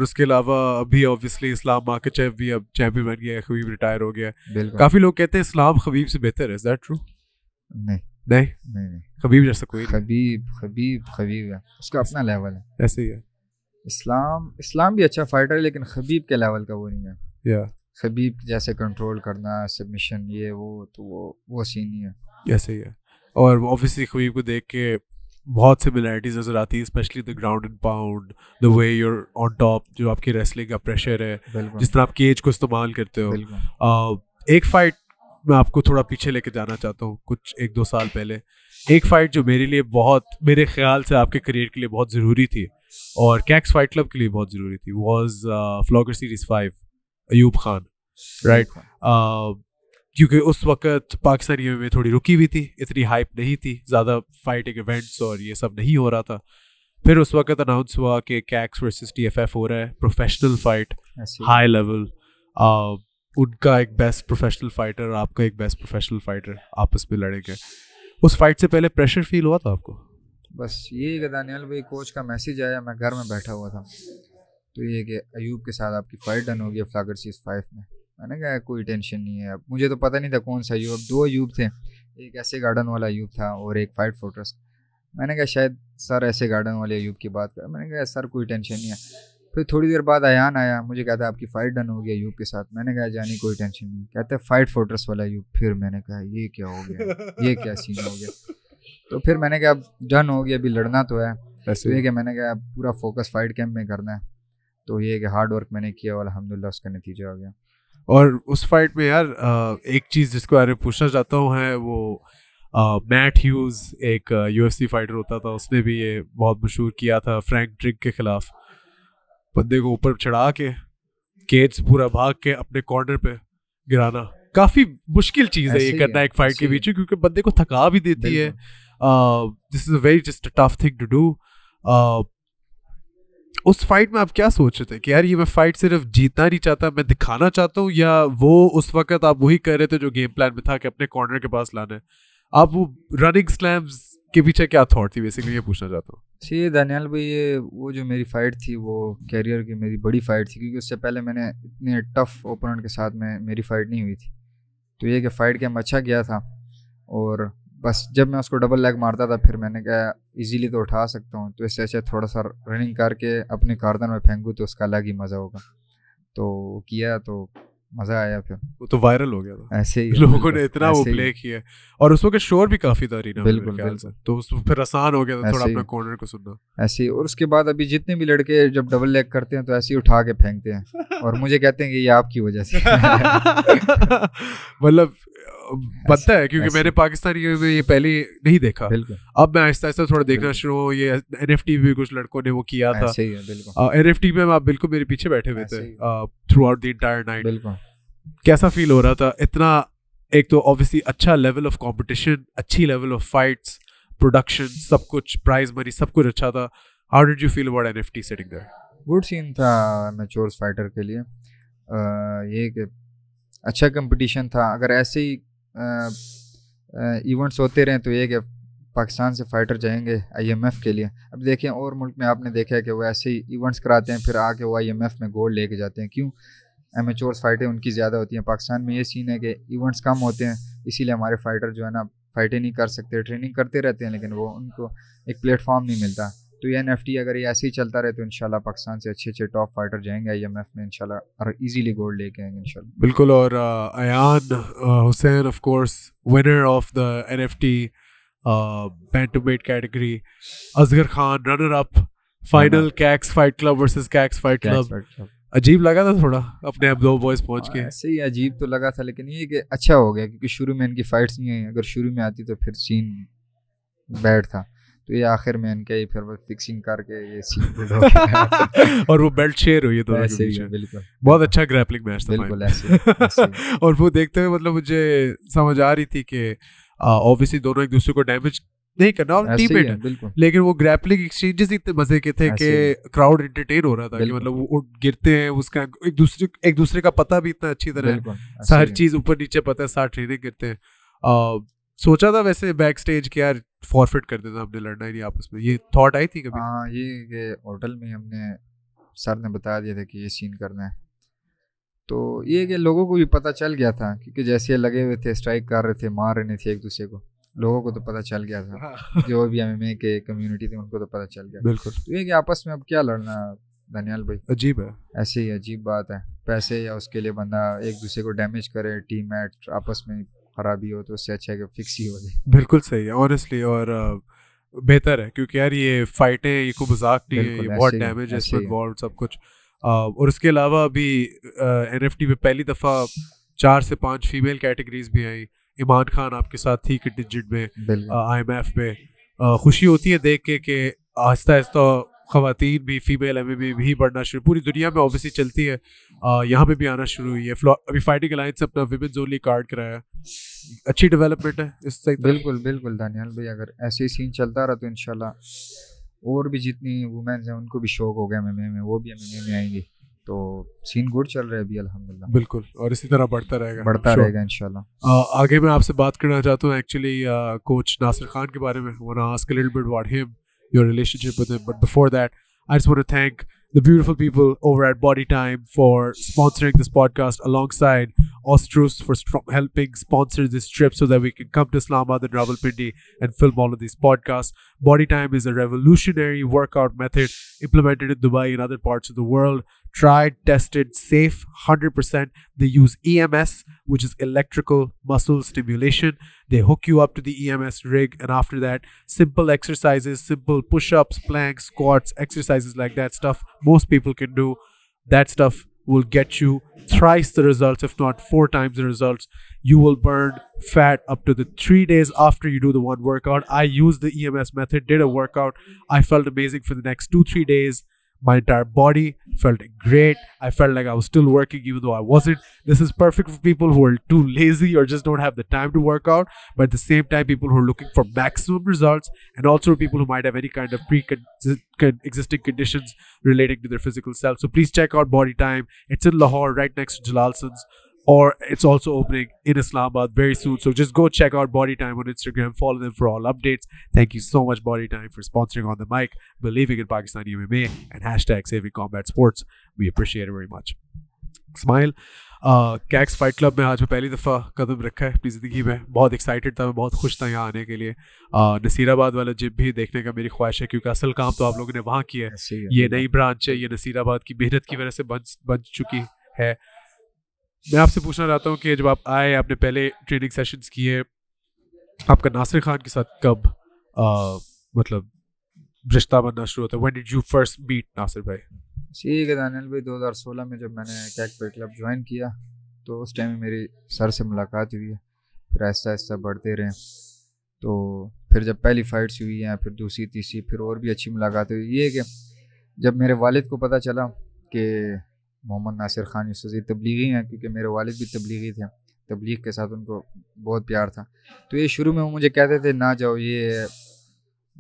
اس کے علاوہ ابھی اسلام بھی اب بن گیا گیا خبیب ریٹائر ہو کافی لوگ کہتے ہیں اسلام خبیب سے بہتر ہے اسلام اسلام بھی اچھا فائٹر ہے لیکن خبیب کے لیول کا وہ نہیں ہے خبیب جیسے کنٹرول کرنا سبمیشن یہ وہ وہ وہ تو سین ہی ہے ہی ہے اور آبویسلی خبیب کو دیکھ کے بہت سی نظر آتی ہے especially the ground and pound the way you're on top جو آپ کی ریسلنگ کا پریشر ہے جس طرح آپ کی ایج کو استعمال کرتے ہو ایک فائٹ میں آپ کو تھوڑا پیچھے لے کے جانا چاہتا ہوں کچھ ایک دو سال پہلے ایک فائٹ جو میرے لیے بہت میرے خیال سے آپ کے کریئر کے لیے بہت ضروری تھی اور کیکس فائٹ کلب کے لیے بہت ضروری تھی was Flagger series five Ayub Khan right کیونکہ اس وقت پاکستانی میں تھوڑی رکی ہوئی تھی اتنی ہائپ نہیں تھی زیادہ فائٹنگ ایونٹس اور یہ سب نہیں ہو رہا تھا پھر اس وقت اناؤنس ہوا کہ Kicks versus T F F ہو رہا ہے پروفیشنل فائٹ ہائی لیول ان کا ایک بیسٹ پروفیشنل فائٹر آپ کا ایک بیسٹ پروفیشنل فائٹر آپس میں لڑیں گے اس فائٹ سے پہلے پریشر فیل ہوا تھا آپ کو بس یہی کہ دانیال بھائی کوچ کا میسیج آیا میں گھر میں بیٹھا ہوا تھا تو یہ کہ ایوب کے ساتھ آپ کی فائٹ ڈن ہو گئی فلاگر سیز فائیو میں میں نے کہا کوئی ٹینشن نہیں ہے اب مجھے تو پتہ نہیں تھا کون سا ایوب دو ایوب تھے ایک ایسے گارڈن والا ایوب تھا اور ایک فائٹ فوٹرس میں نے کہا شاید سر ایسے گارڈن والے ایوب کی بات کر میں نے کہا سر کوئی ٹینشن نہیں ہے پھر تھوڑی دیر بعد ایان آیا مجھے کہتا ہے آپ کی فائٹ ڈن ہو گیا ایوب کے ساتھ میں نے کہا جانی کوئی ٹینشن نہیں کہتے فائٹ فوٹرس والا ایوب پھر میں نے کہا یہ کیا ہو گیا یہ کیا سین ہو گیا تو پھر میں نے کہا اب ڈن ہو گیا ابھی لڑنا تو ہے بس یہ کہ میں نے کہا پورا فوکس فائٹ کیمپ میں کرنا ہے تو یہ کہ ہارڈ ورک میں نے کیا اور الحمد للہ اس کا نتیجہ ہو گیا اور اس فائٹ میں یار ایک چیز جس کے بارے میں پوچھنا چاہتا ہوں ہے وہ میٹ ہیوز ایک یو ایف سی فائٹر ہوتا تھا اس نے بھی یہ بہت مشہور کیا تھا فرینک ڈرنک کے خلاف بندے کو اوپر چڑھا کے کیج پورا بھاگ کے اپنے کارنر پہ گرانا کافی مشکل چیز ہے یہ کرنا ایک فائٹ کے بیچ میں کیونکہ بندے کو تھکا بھی دیتی ہے this is a very just tough thing to do us fight میں آپ کیا سوچ رہے تھے کہ یار یہ میں فائٹ صرف جیتنا نہیں چاہتا میں دکھانا چاہتا ہوں یا وہ اس وقت آپ وہی کہہ رہے تھے جو گیم پلان میں تھا کہ اپنے کارنر کے کے پاس لانا ہے آپ وہ رننگ پیچھے کیا تھاٹ تھی بیسکلی یہ پوچھنا چاہتا ہوں جی دنیال بھائی یہ وہ جو میری فائٹ تھی وہ کیریئر کی میری بڑی فائٹ تھی کیونکہ اس سے پہلے میں نے اتنے ٹف اوپوننٹ کے ساتھ میں میری فائٹ نہیں ہوئی تھی تو یہ کہ فائٹ گیم اچھا گیا تھا اور بس جب میں اس کو ڈبل لیگ مارتا تھا پھر میں نے کہا ایزیلی تو اٹھا سکتا ہوں تو اس سے اچھا تھوڑا سا رننگ کر کے اپنے کاردن میں پھینکوں تو اس کا الگ ہی مزہ ہوگا تو کیا تو مزہ آیا پھر وہ تو وائرل ہو گیا تھا ایسے ہی لوگوں نے اتنا وہ پلے کیا اور اس وقت شور بھی کافی داری نا بالکل تو اس پھر آسان ہو گیا تھا تھوڑا اپنا کارنر کو سننا ایسے ہی اور اس کے بعد ابھی جتنے بھی لڑکے جب ڈبل لیگ کرتے ہیں تو ایسے ہی اٹھا کے پھینکتے ہیں اور مجھے کہتے ہیں کہ یہ آپ کی وجہ سے مطلب بنتا ہے کیونکہ میں نے پاکستانی میں یہ پہلے نہیں دیکھا اب میں آہستہ آہستہ تھوڑا دیکھنا شروع ہوں یہ این ایف ٹی بھی کچھ لڑکوں نے وہ کیا تھا این ایف ٹی میں آپ بالکل میرے پیچھے بیٹھے ہوئے تھے throughout the entire night کیسا فیل ہو رہا تھا اتنا ایک تو آبویسلی اچھا لیول آف کمپٹیشن اچھی لیول آف فائٹس پروڈکشن سب کچھ پرائز منی سب کچھ اچھا تھا how did you feel about N F T setting that good scene تھا میچورس فائٹر کے لیے یہ کہ اچھا کمپٹیشن تھا اگر ایسے ہی ایونٹس ہوتے رہیں تو یہ کہ پاکستان سے فائٹر جائیں گے آئی ایم ایف کے لیے اب دیکھیں اور ملک میں آپ نے دیکھا ہے کہ وہ ایسے ہی ایونٹس کراتے ہیں پھر آ کے وہ آئی ایم ایف میں گولڈ لے کے جاتے ہیں کیوں ایم ایچورس فائٹیں ان کی زیادہ ہوتی ہیں پاکستان میں یہ سین ہے کہ ایونٹس کم ہوتے ہیں اسی لیے ہمارے فائٹر جو ہے نا فائٹیں نہیں کر سکتے ٹریننگ کرتے رہتے ہیں لیکن وہ ان کو ایک پلیٹ فارم نہیں ملتا تو یہ این ایف ٹی اگر یہ ایسے ہی چلتا رہے تو ان شاء اللہ پاکستان سے اچھے اچھے ٹاپ فائٹر جائیں گے آئی ایم ایف میں ان شاء اللہ اور ایزیلی گولڈ لے کے آئیں گے ان شاء اللہ بالکل اور Ayan Hussain of course winner of the N F T bantamweight category Asghar Khan runner up final Kicks fight club versus Kicks fight club عجیب لگا تھا تھوڑا اپنے اب دو بوائز پہنچ کے ایسے ہی عجیب تو لگا تھا لیکن یہ کہ اچھا ہو گیا کیونکہ شروع میں ان کی فائٹس نہیں آئیں اگر شروع میں آتی تو پھر سین بیڈ تھا تو یہ آخر میں ان کے ہی پھر فکسنگ کر کے یہ سین اور وہ بیلٹ شیئر ہوئی ہے دونوں کے بیچ بالکل بہت اچھا گریپلنگ میچ تھا بالکل ایسے اور وہ دیکھتے ہوئے مطلب مجھے سمجھ آ رہی تھی کہ اوبیسلی دونوں ایک دوسرے کو ڈیمیج نہیں کرنا اور ٹیم میٹ ہے لیکن وہ گریپلنگ ایکسچینجز اتنے مزے کے تھے کہ کراؤڈ انٹرٹین ہو رہا تھا کہ مطلب وہ گرتے ہیں اس کا ایک دوسرے ایک دوسرے کا پتہ بھی اتنا اچھی طرح ہر چیز اوپر نیچے پتہ ہے ساتھ ٹریننگ کرتے ہیں سوچا تھا ویسے بیک سٹیج کہ یار فارفٹ کر دیتا ہم نے لڑنا ہی نہیں آپس میں یہ تھاٹ آئی تھی کبھی ہاں یہ کہ ہوٹل میں ہم نے سر نے بتا دیا تھا کہ یہ سین کرنا ہے تو یہ کہ لوگوں کو بھی پتہ چل گیا تھا کیونکہ جیسے لگے ہوئے تھے اسٹرائک کر رہے تھے مار رہے تھے ایک دوسرے کو لوگوں کو تو پتہ چل گیا تھا ہاں۔ جو بھی ایم ایم اے کے کمیونٹی تھے ان کو تو پتہ چل گیا بالکل تو یہ کہ آپس میں اب کیا لڑنا دانیال بھائی عجیب ہے ایسے ہی عجیب بات ہے پیسے یا اس کے لیے بندہ ایک دوسرے کو ڈیمیج کرے ٹیم میٹ آپس میں خرابی ہو تو اس سے اچھا ہے کہ فکس ہی ہو جائے بالکل صحیح ہے آنیسٹلی اور بہتر ہے کیونکہ یار یہ فائٹیں یہ کو مذاق نہیں ہے بہت ڈیمیج ہے اس میں انوالوڈ سب کچھ اور اس کے علاوہ ابھی این ایف ٹی پہ پہلی دفعہ چار سے پانچ فیمیل کیٹیگریز بھی آئیں ایمان خان آپ کے ساتھ تھی کنٹینجنٹ میں آئی ایم ایف پہ خوشی ہوتی ہے دیکھ کے کہ آہستہ آہستہ خواتین بھی فیمیل ایم ایم اے بھی بڑھنا شروع پوری دنیا میں اوبیسلی چلتی ہے یہاں پہ بھی آنا شروع ہوئی ہے ابھی فائٹنگ الائنس اپنا ویمنز اونلی کارڈ کرایا اچھی ڈیولپمنٹ ہے اس سے بالکل بالکل دانیال بھائی اگر ایسے ہی سین چلتا رہا تو انشاءاللہ اور بھی جتنی وومینس ہیں ان کو بھی شوق ہو گیا ایم ایم اے میں وہ بھی ایم ایم اے میں آئیں گی تو سین گڈ چل رہا ہے ابھی الحمد للہ بالکل اور اسی طرح بڑھتا رہے گا بڑھتا رہے گا ان شاء اللہ آگے میں آپ سے بات کرنا چاہتا ہوں ایکچولی کوچ ناصر خان کے بارے میں one ask little bit what him your relationship with him. But before that, I just want to thank the beautiful people over at Body Time for sponsoring this podcast, alongside Ostrus for helping sponsor this trip so that we can come to Islamabad and Rawalpindi and film all of these podcasts. Body Time is a revolutionary workout method implemented in Dubai and other parts of the world tried, tested, safe, 100%. They use EMS, which is electrical muscle stimulation. They hook you up to the EMS rig, and after that, simple exercises, simple push-ups, planks, squats, exercises like that, stuff most people can do. That stuff will get you thrice the results, if not 4 times the results. You will burn fat up to the 3 days after you do the one workout. I used the EMS method, did a workout. I felt amazing for the next 2-3 days. My entire body felt great. I felt like I was still working even though I wasn't. This is perfect for people who are too lazy or just don't have the time to work out. But at the same time, people who are looking for maximum results, and also people who might have any kind of pre-existing conditions relating to their physical self. So please check out Body Time. It's in Lahore, right next to Jalalson's. اور it's also very much. آباد you سو club میں آج میں پہلی دفعہ قدم رکھا ہے اپنی زندگی میں بہت ایکسائٹیڈ تھا میں بہت خوش تھا یہاں آنے کے لیے نصیر آباد والا جب بھی دیکھنے کا میری خواہش ہے کیونکہ اصل کام تو آپ لوگوں نے وہاں کیا ہے یہ نئی برانچ ہے یہ نصیر آباد کی محنت کی وجہ سے بن چکی ہے میں آپ سے پوچھنا چاہتا ہوں کہ جب آپ آئے آپ نے پہلے ٹریننگ سیشنس کیے آپ کا ناصر خان کے ساتھ کب مطلب رشتہ بننا شروع ہوتا ہے when did you first Nasir بھائی ٹھیک جی، ہے دانیل بھائی دو ہزار سولہ میں جب میں نے کیک کلب جوائن کیا تو اس ٹائم میں میری سر سے ملاقات ہوئی ہے پھر آہستہ آہستہ بڑھتے رہے تو پھر جب پہلی فائٹس ہوئی ہیں پھر دوسری تیسری پھر اور بھی اچھی ملاقات ہوئی یہ ہے کہ جب میرے والد کو پتہ چلا کہ محمد ناصر خان یو سزید تبلیغی ہیں کیونکہ میرے والد بھی تبلیغی تھے تبلیغ کے ساتھ ان کو بہت پیار تھا تو یہ شروع میں وہ مجھے کہتے تھے نہ جاؤ یہ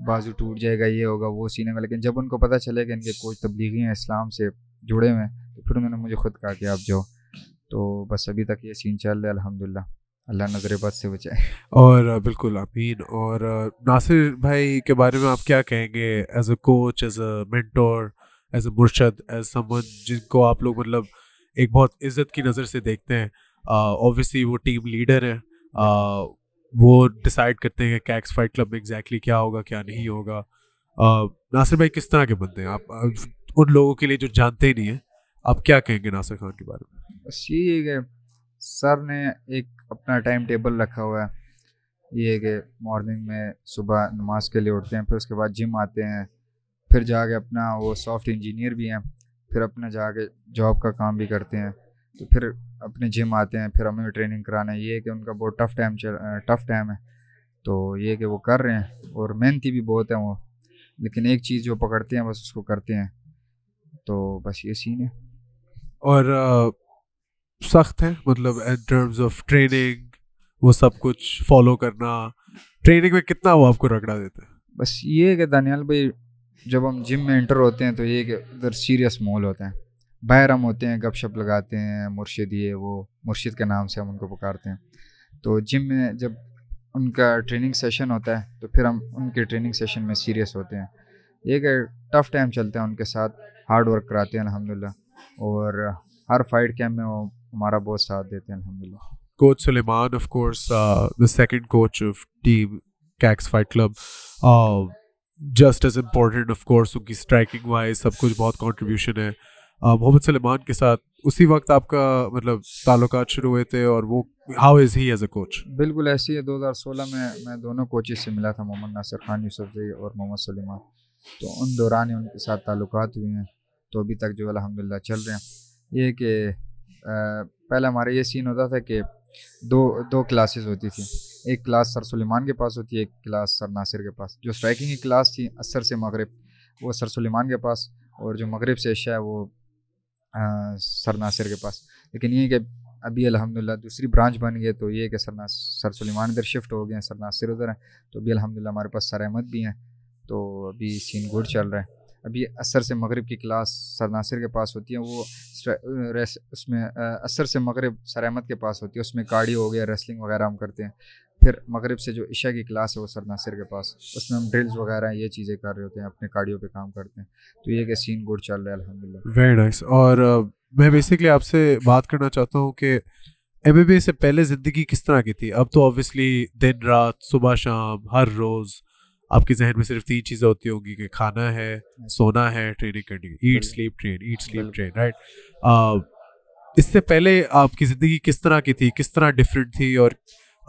بازو ٹوٹ جائے گا یہ ہوگا وہ سینے گا لیکن جب ان کو پتہ چلے کہ ان کے کوچ تبلیغی ہیں اسلام سے جڑے ہوئے ہیں تو پھر انہوں نے مجھے خود کہا کہ آپ جاؤ تو بس ابھی تک یہ سین چل رہے الحمد للہ اللہ بد سے بچائے اور بالکل امین اور ناصر بھائی کے بارے میں آپ کیا کہیں گے as a coach as a mentor as a مرشد ایز ون جن کو آپ لوگ مطلب ایک بہت عزت کی نظر سے دیکھتے ہیں اوبیسلی وہ ٹیم لیڈر ہیں وہ ڈسائڈ کرتے ہیں کہ کیکس فائٹ کلب میں ایگزیکٹلی کیا ہوگا کیا نہیں ہوگا ناصر بھائی کس طرح کے بندے ہیں آپ ان لوگوں کے لیے جو جانتے ہی نہیں ہیں آپ کیا کہیں گے ناصر خان کے بارے میں بس یہ کہ سر نے ایک اپنا ٹائم ٹیبل رکھا ہوا ہے یہ ہے کہ مارننگ میں صبح نماز کے لیے اٹھتے ہیں پھر اس کے بعد جم آتے ہیں پھر جا کے اپنا وہ سافٹ انجینئر بھی ہیں پھر اپنا جا کے جاب کا کام بھی کرتے ہیں تو پھر اپنے جم آتے ہیں پھر ہمیں ٹریننگ کرانا ہے یہ کہ ان کا بہت ٹف ٹائم ٹف ٹائم ہے تو یہ کہ وہ کر رہے ہیں اور محنتی بھی بہت ہیں وہ لیکن ایک چیز جو پکڑتے ہیں بس اس کو کرتے ہیں تو بس یہ سین ہے اور سخت ہے مطلب ان ٹرمز آف ٹریننگ وہ سب کچھ فالو کرنا ٹریننگ میں کتنا وہ آپ کو رگڑا دیتا ہے بس یہ کہ دانیال بھائی جب ہم جم میں انٹر ہوتے ہیں تو یہ کہ ادھر سیریس مول ہوتے ہیں باہر ہم ہوتے ہیں گپ شپ لگاتے ہیں مرشد یہ وہ مرشد کے نام سے ہم ان کو پکارتے ہیں تو جم میں جب ان کا ٹریننگ سیشن ہوتا ہے تو پھر ہم ان کے ٹریننگ سیشن میں سیریس ہوتے ہیں یہ کہ ٹف ٹائم چلتا ہے ان کے ساتھ ہارڈ ورک کراتے ہیں الحمد اور ہر فائٹ کیمپ میں وہ ہمارا بہت ساتھ دیتے ہیں الحمد للہ coach of course just as important of course ان کی اسٹرائکنگ وائز سب کچھ بہت کانٹریبیوشن ہے محمد سلیمان کے ساتھ اسی وقت آپ کا مطلب تعلقات شروع ہوئے تھے اور وہ how is he as a coach بالکل ایسے ہی دو ہزار سولہ میں میں دونوں کوچز سے ملا تھا محمد ناصر خان یوسف زئی اور محمد سلیمان تو ان دوران ان کے ساتھ تعلقات ہوئے ہیں تو ابھی تک جو الحمد للہ چل رہے ہیں یہ کہ پہلا ہمارا یہ سین ہوتا تھا کہ دو دو کلاسز ہوتی تھیں ایک کلاس سر سلیمان کے پاس ہوتی ہے ایک کلاس سر ناصر کے پاس جو اسٹرائکنگ کی کلاس تھی عصر سے مغرب وہ سر سلیمان کے پاس اور جو مغرب سے عشاء ہے وہ سر ناصر کے پاس لیکن یہ کہ ابھی الحمد للہ دوسری برانچ بن گئے تو یہ کہ سر سر سلیمان ادھر شفٹ ہو گئے ہیں سر ناصر ادھر ہیں تو ابھی الحمد للہ ہمارے پاس سر احمد بھی ہیں تو ابھی سین گڈ چل رہا ہے ابھی عصر سے مغرب کی کلاس سر ناصر کے پاس ہوتی ہے وہ اس میں عصر سے مغرب سر احمد کے پاس ہوتی ہے اس میں کارڈیو ہو گیا ریسلنگ وغیرہ ہم کرتے ہیں پھر مغرب سے جو عشاء کی کلاس ہے وہ سر ناصر کے پاس اس میں ہم ڈرلز وغیرہ یہ چیزیں کر رہے ہوتے ہیں اپنے کارڈیو پہ کام کرتے ہیں تو یہ کہ سین گڑ چل رہا ہے الحمد للہ ویری نائس اور میں بیسکلی آپ سے بات کرنا چاہتا ہوں کہ ایم اے بی سے پہلے زندگی کس طرح کی تھی اب تو آبویسلی دن رات صبح شام ہر روز آپ کے ذہن میں صرف تین چیزیں ہوتی ہوں گی کہ کھانا ہے سونا ہے ٹریننگ کرنی eat eat sleep sleep train train right اس سے پہلے آپ کی زندگی کس طرح کی تھی کس طرح ڈفرینٹ تھی اور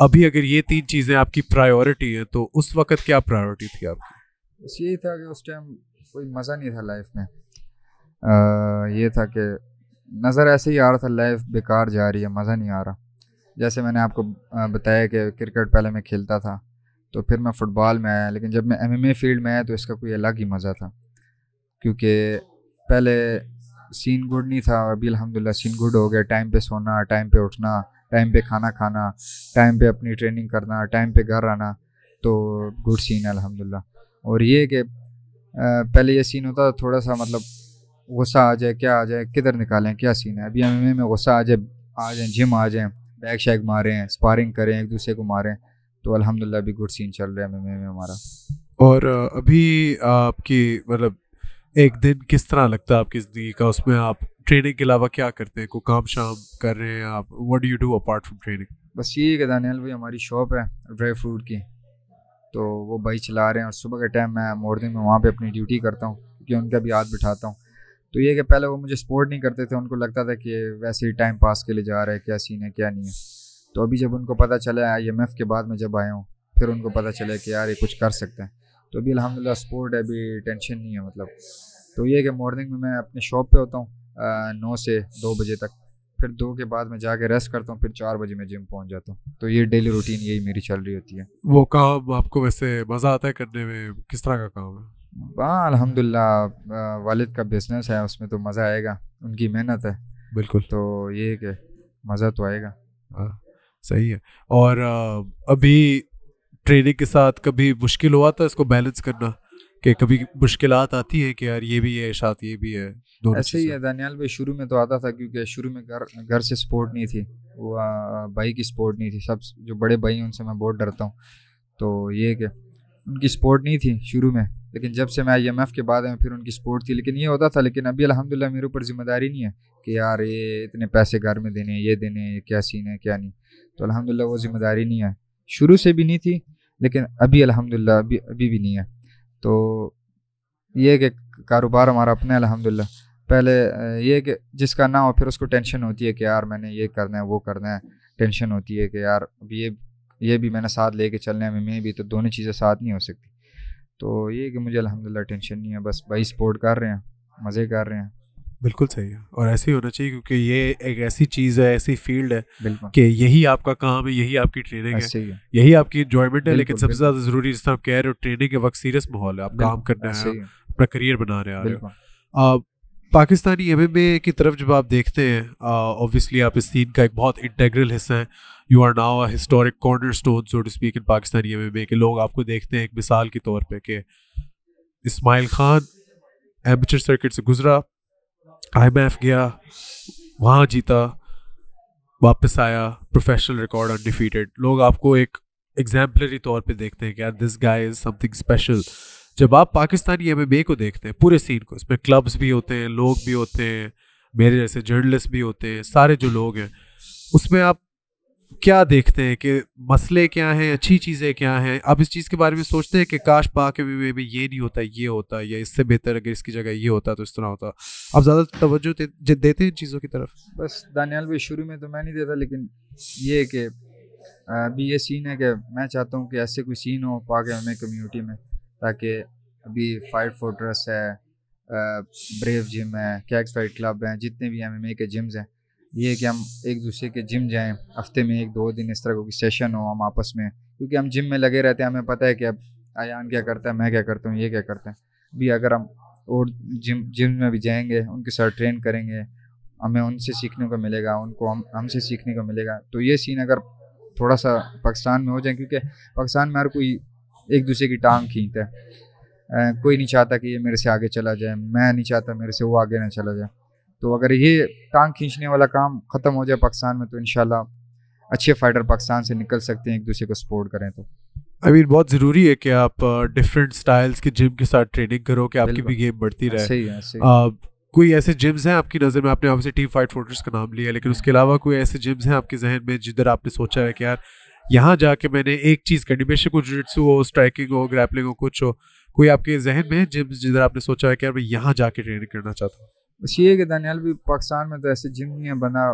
ابھی اگر یہ تین چیزیں آپ کی پرائیورٹی ہیں تو اس وقت کیا پرائیورٹی تھی آپ کی بس یہی تھا کہ اس ٹائم کوئی مزہ نہیں تھا لائف میں یہ تھا کہ نظر ایسے ہی آ رہا تھا لائف بیکار جا رہی ہے مزہ نہیں آ رہا جیسے میں نے آپ کو بتایا کہ کرکٹ پہلے میں کھیلتا تھا تو پھر میں فٹ بال میں آیا لیکن جب میں ایم ایم اے فیلڈ میں آیا تو اس کا کوئی الگ ہی مزہ تھا کیونکہ پہلے سین گڈ نہیں تھا ابھی الحمد للہ سین گڈ ہو گیا ٹائم پہ سونا ٹائم پہ اٹھنا ٹائم پہ کھانا کھانا ٹائم پہ اپنی ٹریننگ کرنا ٹائم پہ گھر آنا تو گڈ سین ہے الحمد للہ اور یہ کہ پہلے یہ سین ہوتا تھوڑا سا مطلب غصہ آ جائے کیا آ جائے کدھر نکالیں کیا سین ہے ابھی ایم ایم اے میں غصہ آ جائے آ جائیں جم آ جائیں بیگ شیگ ماریں اسپارنگ کریں ایک دوسرے کو ماریں تو الحمد للہ ابھی گڈ سین چل رہا ہے میں ہمارا اور ابھی آپ کی مطلب ایک دن کس طرح لگتا ہے آپ کی زندگی کا اس میں آپ ٹریننگ کے علاوہ کیا کرتے ہیں کوئی کام شام کر رہے ہیں آپ you do apart from training بس یہ کہ دانیال بھائی ہماری شاپ ہے ڈرائی فروٹ کی تو وہ بھائی چلا رہے ہیں اور صبح کے ٹائم میں مارننگ میں وہاں پہ اپنی ڈیوٹی کرتا ہوں کیونکہ ان کا بھی ہاتھ بٹھاتا ہوں تو یہ کہ پہلے وہ مجھے سپورٹ نہیں کرتے تھے ان کو لگتا تھا کہ ویسے ہی ٹائم پاس کے لیے جا رہا ہے کیا سین ہے کیا نہیں ہے تو ابھی جب ان کو پتہ چلا آئی ایم ایف کے بعد میں جب آیا ہوں پھر ان کو پتہ چلے کہ یار یہ کچھ کر سکتے ہیں تو ابھی الحمد للہ اسپورٹ ہے ابھی ٹینشن نہیں ہے مطلب تو یہ کہ مارننگ میں میں اپنے شاپ پہ ہوتا ہوں نو سے دو بجے تک پھر دو کے بعد میں جا کے ریسٹ کرتا ہوں پھر چار بجے میں جم پہنچ جاتا ہوں تو یہ ڈیلی روٹین یہی میری چل رہی ہوتی ہے وہ کام آپ کو ویسے مزہ آتا ہے کرنے میں کس طرح کا کام ہے ہاں الحمد للہ والد کا بزنس ہے اس میں تو مزہ آئے گا ان کی محنت ہے بالکل تو یہ کہ مزہ تو آئے گا ہاں۔ صحیح ہے اور ابھی کے ساتھ کبھی مشکل ہوا تھا اس کو بیلنس کرنا کہ کبھی مشکلات آتی ہے کہ یار یہ بھی ہے یہ بھی ہے ایسے ہی ہے دانیال بھائی شروع میں تو آتا تھا کیونکہ شروع میں گھر گھر سے سپورٹ نہیں تھی وہ بھائی کی سپورٹ نہیں تھی سب جو بڑے بھائی ہیں ان سے میں بہت ڈرتا ہوں تو یہ کہ ان کی سپورٹ نہیں تھی شروع میں لیکن جب سے میں آئی ایم ایف کے بعد میں پھر ان کی سپورٹ تھی لیکن یہ ہوتا تھا لیکن ابھی الحمد للہ میرے اوپر ذمہ داری نہیں ہے کہ یار یہ اتنے پیسے گھر میں دینے یہ دینے کیا سین ہے کیا نہیں تو الحمد للہ وہ ذمہ داری نہیں ہے شروع سے بھی نہیں تھی لیکن ابھی الحمد للہ ابھی ابھی بھی نہیں ہے تو یہ کہ کاروبار ہمارا اپنا ہے الحمد للہ پہلے یہ کہ جس کا نہ ہو پھر اس کو ٹینشن ہوتی ہے کہ یار میں نے یہ کرنا ہے وہ کرنا ہے ٹینشن ہوتی ہے کہ یار ابھی یہ یہ بھی میں نے ساتھ لے کے چلنے ہیں میں بھی تو دونوں چیزیں ساتھ نہیں ہو سکتی تو یہ کہ مجھے الحمد للہ ٹینشن نہیں ہے بس بھائی سپورٹ کر رہے ہیں مزے کر رہے ہیں بالکل صحیح ہے اور ایسے ہی ہونا چاہیے کیونکہ یہ ایک ایسی چیز ہے ایسی فیلڈ ہے کہ یہی آپ کا کام ہے یہی آپ کی ٹریننگ ہے یہی آپ کی انجوائمنٹ ہے لیکن سب سے زیادہ ضروری جس طرح آپ کہہ رہے ہو ٹریننگ کے وقت سیریس ماحول ہے آپ کام کرنا ہے اپنا کریئر بنا رہے رہے ہو پاکستانی ایم ایم اے کی طرف جب آپ دیکھتے ہیں آپ اس سین کا ایک بہت انٹیگرل حصہ ہیں you are now historic cornerstone so to speak in Pakistani M M A کے لوگ آپ کو دیکھتے ہیں ایک مثال کے طور پہ کہ اسماعیل خان ایمچر سرکٹ سے گزرا آئی ایم ایف گیا وہاں جیتا واپس آیا پروفیشنل ریکارڈ ان ڈیفیٹیڈ لوگ آپ کو ایک ایگزامپلری طور پہ دیکھتے ہیں کہ یار this guy is something special جب آپ پاکستانی ایم ایم اے کو دیکھتے ہیں پورے سین کو اس میں کلبس بھی ہوتے ہیں لوگ بھی ہوتے ہیں میرے جیسے جرنلسٹ بھی ہوتے ہیں سارے جو لوگ ہیں اس میں آپ کیا دیکھتے ہیں کہ مسئلے کیا ہیں اچھی چیزیں کیا ہیں آپ اس چیز کے بارے میں سوچتے ہیں کہ کاش پا کے بھی یہ نہیں ہوتا یہ ہوتا یا اس سے بہتر اگر اس کی جگہ یہ ہوتا تو اس طرح ہوتا آپ زیادہ توجہ دیتے ہیں چیزوں کی طرف بس دانیال بھی شروع میں تو میں نہیں دیتا لیکن یہ کہ ابھی یہ سین ہے کہ میں چاہتا ہوں کہ ایسے کوئی سین ہو پا کے ہمیں کمیونٹی میں تاکہ ابھی فائٹ فورٹرس ہے بریو جم ہے کیکس فائٹ کلب ہیں جتنے بھی ایم ایم اے کے جمز ہیں یہ کہ ہم ایک دوسرے کے جم جائیں ہفتے میں ایک دو دن اس طرح کوئی سیشن ہو ہم آپس میں کیونکہ ہم جم میں لگے رہتے ہیں ہمیں پتہ ہے کہ اب ایان کیا کرتا ہے میں کیا کرتا ہوں یہ کیا کرتا ہے بھی اگر ہم اور جم جم میں بھی جائیں گے ان کے ساتھ ٹرین کریں گے ہمیں ان سے سیکھنے کو ملے گا ان کو ہم ہم سے سیکھنے کو ملے گا تو یہ سین اگر تھوڑا سا پاکستان میں ہو جائیں کیونکہ پاکستان میں ہر کوئی ایک دوسرے کی ٹانگ کھینچتا ہے کوئی نہیں چاہتا کہ یہ میرے سے آگے چلا جائے میں نہیں چاہتا میرے سے وہ آگے نہ چلا جائے تو اگر یہ ٹانگ کھینچنے والا کام ختم ہو جائے پاکستان میں تو انشاءاللہ اچھے فائٹر پاکستان سے نکل سکتے ہیں ایک دوسرے کو سپورٹ کریں تو امیر بہت ضروری ہے کہ آپ ڈفرینٹ سٹائلز کے جم کے ساتھ ٹریننگ کرو کہ آپ کی بھی گیم بڑھتی رہے کوئی ایسے جمز ہیں آپ کی نظر میں آپ نے آپ سے ٹیم فائٹ فورٹرس کا نام لیا لیکن اس کے علاوہ کوئی ایسے جمز ہیں آپ کے ذہن میں جدھر آپ نے سوچا ہے کہ یار یہاں جا کے میں نے ایک چیز کرنی بے شک جوجٹسو ہو اسٹرائکنگ ہو گریپلنگ ہو کچھ ہو کوئی آپ کے ذہن میں جمز جدھر آپ نے سوچا ہے کہ یار میں یہاں جا کے ٹریننگ کرنا چاہتا ہوں بس یہ ہے کہ دانیال بھی پاکستان میں تو ایسے جم نہیں ہے بنا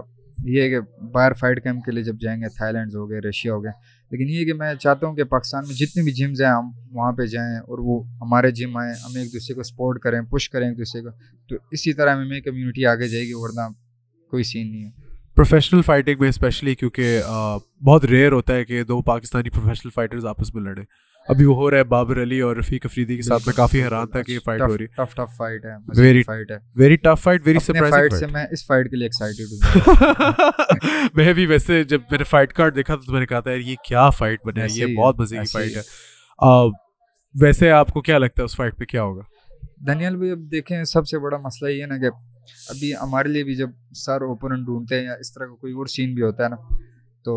یہ ہے کہ باہر فائٹ کیمپ کے لیے جب جائیں گے تھائی لینڈز ہو گئے رشیا ہو گئے لیکن یہ ہے کہ میں چاہتا ہوں کہ پاکستان میں جتنے بھی جمز ہیں ہم وہاں پہ جائیں اور وہ ہمارے جم آئیں ہم ایک دوسرے کو سپورٹ کریں پش کریں ایک دوسرے کو تو اسی طرح ہمیں کمیونٹی آگے جائے گی ورنہ کوئی سین نہیں ہے پروفیشنل فائٹنگ میں اسپیشلی کیونکہ بہت ریئر ہوتا ہے کہ دو پاکستانی پروفیشنل فائٹرز آپس میں لڑیں ابھی وہ ہو رہا ہے بابر علی اور رفیق افریدی کے ساتھ میں کافی حیران تھا کہ یہ فائٹ ہو رہی ہے ٹف ٹف فائٹ ہے ویری فائٹ ہے very tough fight very surprising fight سے میں اس فائٹ کے لیے ایکسائٹیڈ ہوں میں بھی ویسے جب میں نے فائٹ کارڈ دیکھا تو میں نے کہا تھا یہ کیا فائٹ بنا ہے یہ بہت مزے کی فائٹ ہے ویسے آپ کو کیا لگتا ہے اس فائٹ پہ کیا ہوگا دنیال بھائی اب دیکھیں سب سے بڑا مسئلہ یہ نا کہ ابھی ہمارے لیے بھی جب سر اوپوننٹ ڈھونڈتے ہیں یا اس طرح کا کوئی اور سین بھی ہوتا ہے نا تو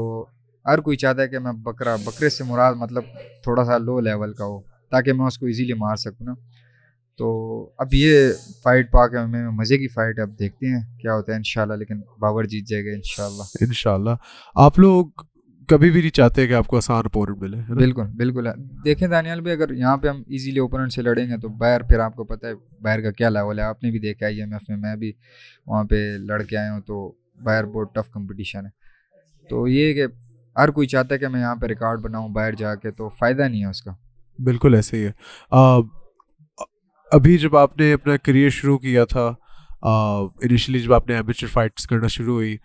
ہر کوئی چاہتا ہے کہ میں بکرا بکرے سے مراد مطلب تھوڑا سا لو لیول کا ہو تاکہ میں اس کو ایزیلی مار سکوں نا تو اب یہ فائٹ پا کے میں مزے کی فائٹ ہے اب دیکھتے ہیں کیا ہوتا ہے ان لیکن باور جیت جائے گا ان شاء اللہ آپ لوگ کبھی بھی نہیں چاہتے کہ آپ کو آسان اپوننٹ ملے بالکل بالکل دیکھیں دانیال بھی اگر یہاں پہ ہم ایزیلی اوپوننٹ سے لڑیں گے تو باہر پھر آپ کو پتہ ہے باہر کا کیا لیول ہے آپ نے بھی دیکھا ایم ایف میں میں بھی وہاں پہ لڑ کے آیا ہوں تو باہر بہت ٹف کمپٹیشن ہے تو یہ کہ ہر کوئی چاہتا ہے کہ میں یہاں پہ ریکارڈ بناؤں باہر جا کے تو فائدہ نہیں ہے اس کا بالکل ایسے ہی ہے ابھی جب آپ نے اپنا کریئر شروع کیا تھا انیشلی جب آپ نے فائٹس کرنا شروع ہوئی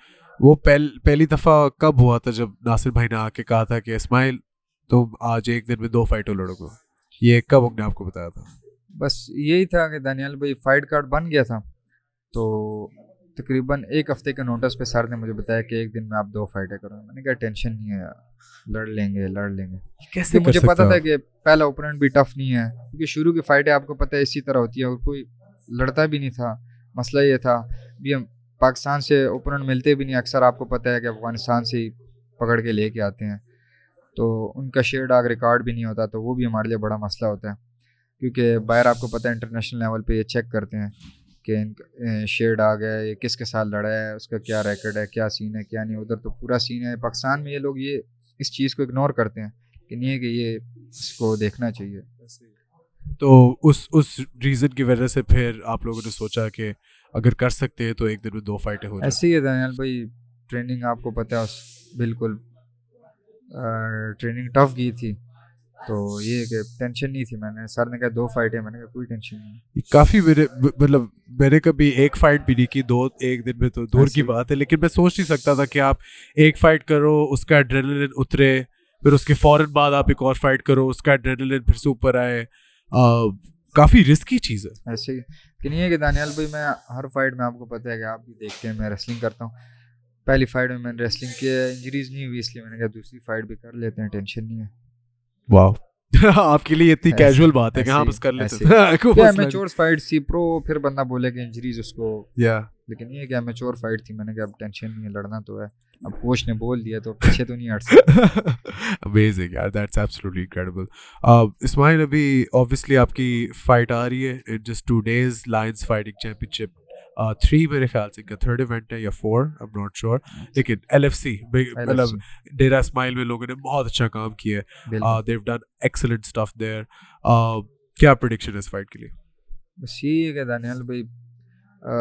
وہ پہلی دفعہ کب ہوا تھا جب ناصر بھائی نے آ کے کہا تھا کہ اسماعیل تم آج ایک دن میں دو فائٹوں لڑو گے یہ کب ہم نے آپ کو بتایا تھا بس یہی تھا کہ دانیال بھائی فائٹ کارڈ بن گیا تھا تو تقریباً ایک ہفتے کے نوٹس پہ سر نے مجھے بتایا کہ ایک دن میں آپ دو فائٹیں کرو میں نے کہا ٹینشن نہیں ہے لڑ لیں گے لڑ لیں گے کیسے مجھے پتا تھا کہ پہلا اوپننٹ بھی ٹف نہیں ہے کیونکہ شروع کی فائٹیں آپ کو پتہ ہے اسی طرح ہوتی ہے اور کوئی لڑتا بھی نہیں تھا مسئلہ یہ تھا بھی ہم پاکستان سے اوپننٹ ملتے بھی نہیں اکثر آپ کو پتہ ہے کہ افغانستان سے ہی پکڑ کے لے کے آتے ہیں تو ان کا شیئر ڈاک ریکارڈ بھی نہیں ہوتا تو وہ بھی ہمارے لیے بڑا مسئلہ ہوتا ہے کیونکہ باہر آپ کو پتہ ہے انٹرنیشنل لیول پہ یہ چیک کرتے ہیں کہ شیڈ آ گیا یہ کس کے ساتھ لڑا ہے اس کا کیا ریکڈ ہے کیا سین ہے کیا نہیں ادھر تو پورا سین ہے پاکستان میں یہ لوگ یہ اس چیز کو اگنور کرتے ہیں کہ نہیں ہے کہ یہ اس کو دیکھنا چاہیے تو اس اس ریزن کی وجہ سے پھر آپ لوگوں نے سوچا کہ اگر کر سکتے ہیں تو ایک دن میں دو فائٹیں ایسے ہی ہے دانیال بھائی ٹریننگ آپ کو پتہ ہے بالکل ٹریننگ ٹف کی تھی تو یہ کہ ٹینشن نہیں تھی میں نے سر نے کہا دو فائٹ ہے میں نے کہا کوئی ٹینشن نہیں کافی میرے مطلب نے کبھی ایک فائٹ بھی نہیں کی دو ایک دن میں تو دور کی بات ہے لیکن میں سوچ نہیں سکتا تھا کہ آپ ایک فائٹ کرو اس کا ڈرین اترے پھر اس کے فوراً بعد آپ ایک اور فائٹ کرو اس کا ڈرین پھر سے اوپر آئے کافی رسکی چیز ہے ایسے کہ نہیں ہے کہ دانیال بھائی میں ہر فائٹ میں آپ کو پتہ ہے کہ آپ بھی دیکھتے ہیں میں ریسلنگ کرتا ہوں پہلی فائٹ میں میں نے ریسلنگ کی ہے انجریز نہیں ہوئی اس لیے میں نے کہا دوسری فائٹ بھی کر لیتے ہیں ٹینشن نہیں ہے آپ کے لیے اتنی کیجول بات ہے کہ ہاں بس کر لیتے ہیں فائٹ سی پرو پھر بندہ بولے کہ انجریز اس کو لیکن یہ کہ امیچور فائٹ تھی میں نے کہا اب ٹینشن نہیں ہے لڑنا تو ہے اب کوچ نے بول دیا تو پیچھے تو نہیں ہٹ سکتا امیزنگ یار دیٹس ابسولوٹلی انکریڈیبل اسماعیل ابھی obviously آپ کی فائٹ آ رہی ہے in just two days Lions fighting championship three میرے خیال سے تھرڈ ایونٹ ہے یا فور ایم ناٹ شیور لیکن ایل ایف سی مطلب ڈیرا اسماعیل میں لوگوں نے بہت اچھا کام کیا ہے کیا پرڈکشن اس فائٹ کے لیے بس یہی ہے کہ دانیال بھائی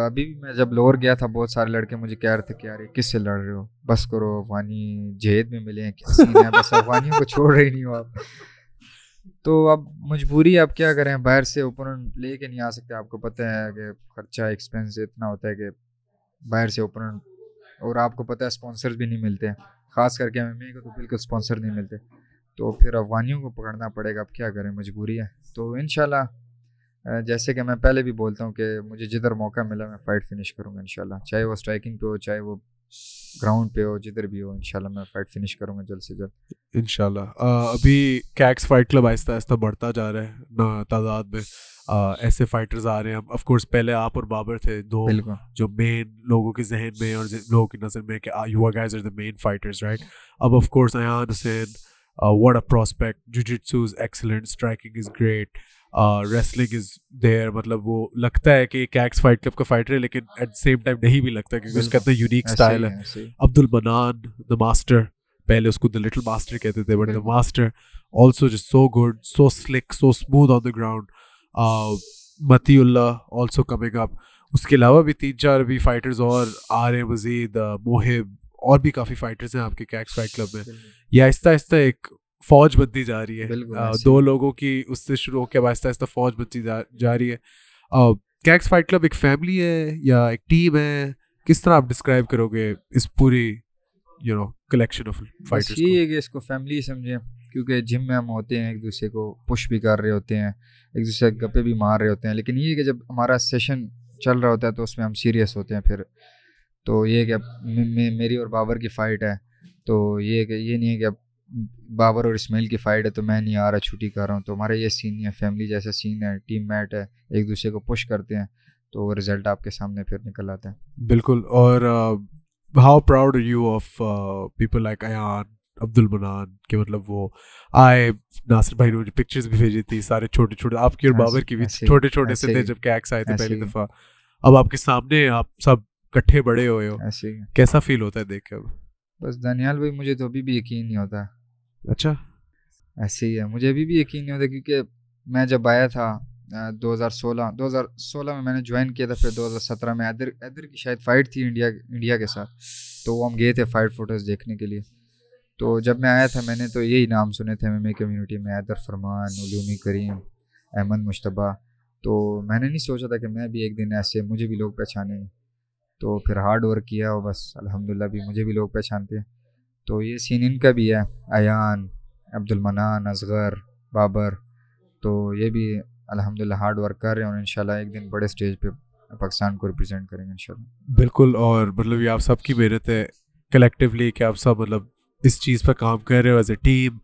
ابھی بھی میں جب لور گیا تھا بہت سارے لڑکے مجھے کہہ رہے تھے کہ یار کس سے لڑ رہے ہو بس کرو افغانی جہید میں ملے ہیں کس بس افغانیوں کو چھوڑ رہے نہیں ہو آپ تو اب مجبوری آپ کیا کریں باہر سے اوپرن لے کے نہیں آ سکتے آپ کو پتہ ہے کہ خرچہ ایکسپینس اتنا ہوتا ہے کہ باہر سے اوپن اور آپ کو پتہ ہے اسپانسر بھی نہیں ملتے خاص کر کے ایم اے کو تو بالکل اسپانسر نہیں ملتے تو پھر افغانیوں کو پکڑنا پڑے گا اب کیا کریں مجبوری ہے تو ان شاء اللہ جیسے کہ میں پہلے بھی بولتا ہوں کہ مجھے جدھر موقع ملا میں فائٹ فنش کروں گا ان شاء اللہ چاہے وہ اسٹرائکنگ پہ ہو چاہے وہ گراؤنڈ پہ ہو جدھر بھی ہو ان شاء اللہ میں فائٹ فنش کروں گا جلد سے جلد ان شاء اللہ ابھی کیکس فائٹ کلب آہستہ آہستہ بڑھتا جا رہا ہے نا تعداد میں ایسے فائٹرز آ رہے ہیں آف کورس پہلے آپ اور بابر تھے دو جو مین لوگوں کے ذہن میں اور لوگوں کی نظر میں کہ you are guys are the main fighters right اب of course Ayaan Hussain what a prospect jiu jitsu is excellent striking is great wrestling is there مطلب وہ لگتا ہے کہ کیکس فائٹ کلب کا فائٹر ہے لیکن ایٹ سیم ٹائم نہیں بھی لگتا کیونکہ اس کا اتنا یونیک اسٹائل ہے عبد المنان دا ماسٹر پہلے اس کو دا لٹل ماسٹر کہتے تھے بٹ دا ماسٹر آلسو جس so good so slick so smooth on the ground Matiullah also coming up اس کے علاوہ بھی تین چار بھی فائٹرز اور آ رہے ہیں مزید موہب اور بھی کافی فائٹرز ہیں آپ کے کیکس فائٹ کلب میں یا آہستہ آہستہ ایک فوج بنتی جا رہی ہے دو لوگوں کی اس سے شروع ہو کے اب آہستہ آہستہ فوج بنتی جا رہی ہے کیکس فائٹ کلب ایک فیملی ہے یا ایک ٹیم ہے کس طرح آپ ڈسکرائب کرو گے اس پوری یہ کہ اس کو فیملی کیونکہ جم میں ہم ہوتے ہیں ایک دوسرے کو پش بھی کر رہے ہوتے ہیں ایک دوسرے گپے بھی مار رہے ہوتے ہیں لیکن یہ کہ جب ہمارا سیشن چل رہا ہوتا ہے تو اس میں ہم سیریس ہوتے ہیں پھر تو یہ کہ اب میری اور بابر کی فائٹ ہے تو یہ کہ یہ نہیں ہے کہ اب بابر اور اسماعیل کی فائٹ ہے تو میں نہیں آ رہا چھٹی کر رہا ہوں تو ہمارا یہ سین ہے فیملی جیسا سین ہے ٹیم میٹ ہے ایک دوسرے کو پش کرتے ہیں تو وہ رزلٹ آپ کے سامنے پھر نکل آتا ہے بالکل اور how proud you of people like Ayan Abdul Mannan کے مطلب وہ آئے ناصر بھائی نے مجھے پکچرز بھی بھیجی تھی سارے چھوٹے چھوٹے آپ کی اور بابر کی بھی چھوٹے چھوٹے سے تھے جب کیکس آئے تھے پہلی دفعہ اب آپ کے سامنے آپ سب کٹھے بڑے ہوئے ہو کیسا فیل ہوتا ہے دیکھ کے اب بس دانیال بھائی مجھے تو ابھی بھی یقین نہیں ہوتا اچھا ایسے ہی ہے مجھے ابھی بھی یقین نہیں ہوتا کیونکہ میں جب آیا تھا دو ہزار سولہ دو ہزار سولہ میں میں نے جوائن کیا تھا پھر دو ہزار سترہ میں ادر ادر کی شاید فائٹ تھی انڈیا انڈیا کے ساتھ تو وہ ہم گئے تھے فائٹ فوٹوز دیکھنے کے لیے تو جب میں آیا تھا میں نے تو یہی نام سنے تھے میری کمیونٹی میں ادر فرمان علومی کریم احمد مشتبہ تو میں نے نہیں سوچا تھا کہ میں بھی ایک دن ایسے مجھے بھی لوگ پہچانے تو پھر ہارڈ ورک کیا اور بس الحمد للہ بھی مجھے بھی لوگ پہچانتے ہیں تو یہ سین ان کا بھی ہے ایان عبد المنان اصغر بابر تو یہ بھی الحمد للہ ہارڈ ورک کر رہے ہیں اور ان شاء اللہ ایک دن بڑے اسٹیج پہ پاکستان کو ریپرزینٹ کریں گے ان شاء اللہ بالکل اور مطلب یہ آپ سب کی محنت ہے کلیکٹیولی کہ آپ سب مطلب اس چیز پہ کام کر رہے ہو ایز اے ٹیم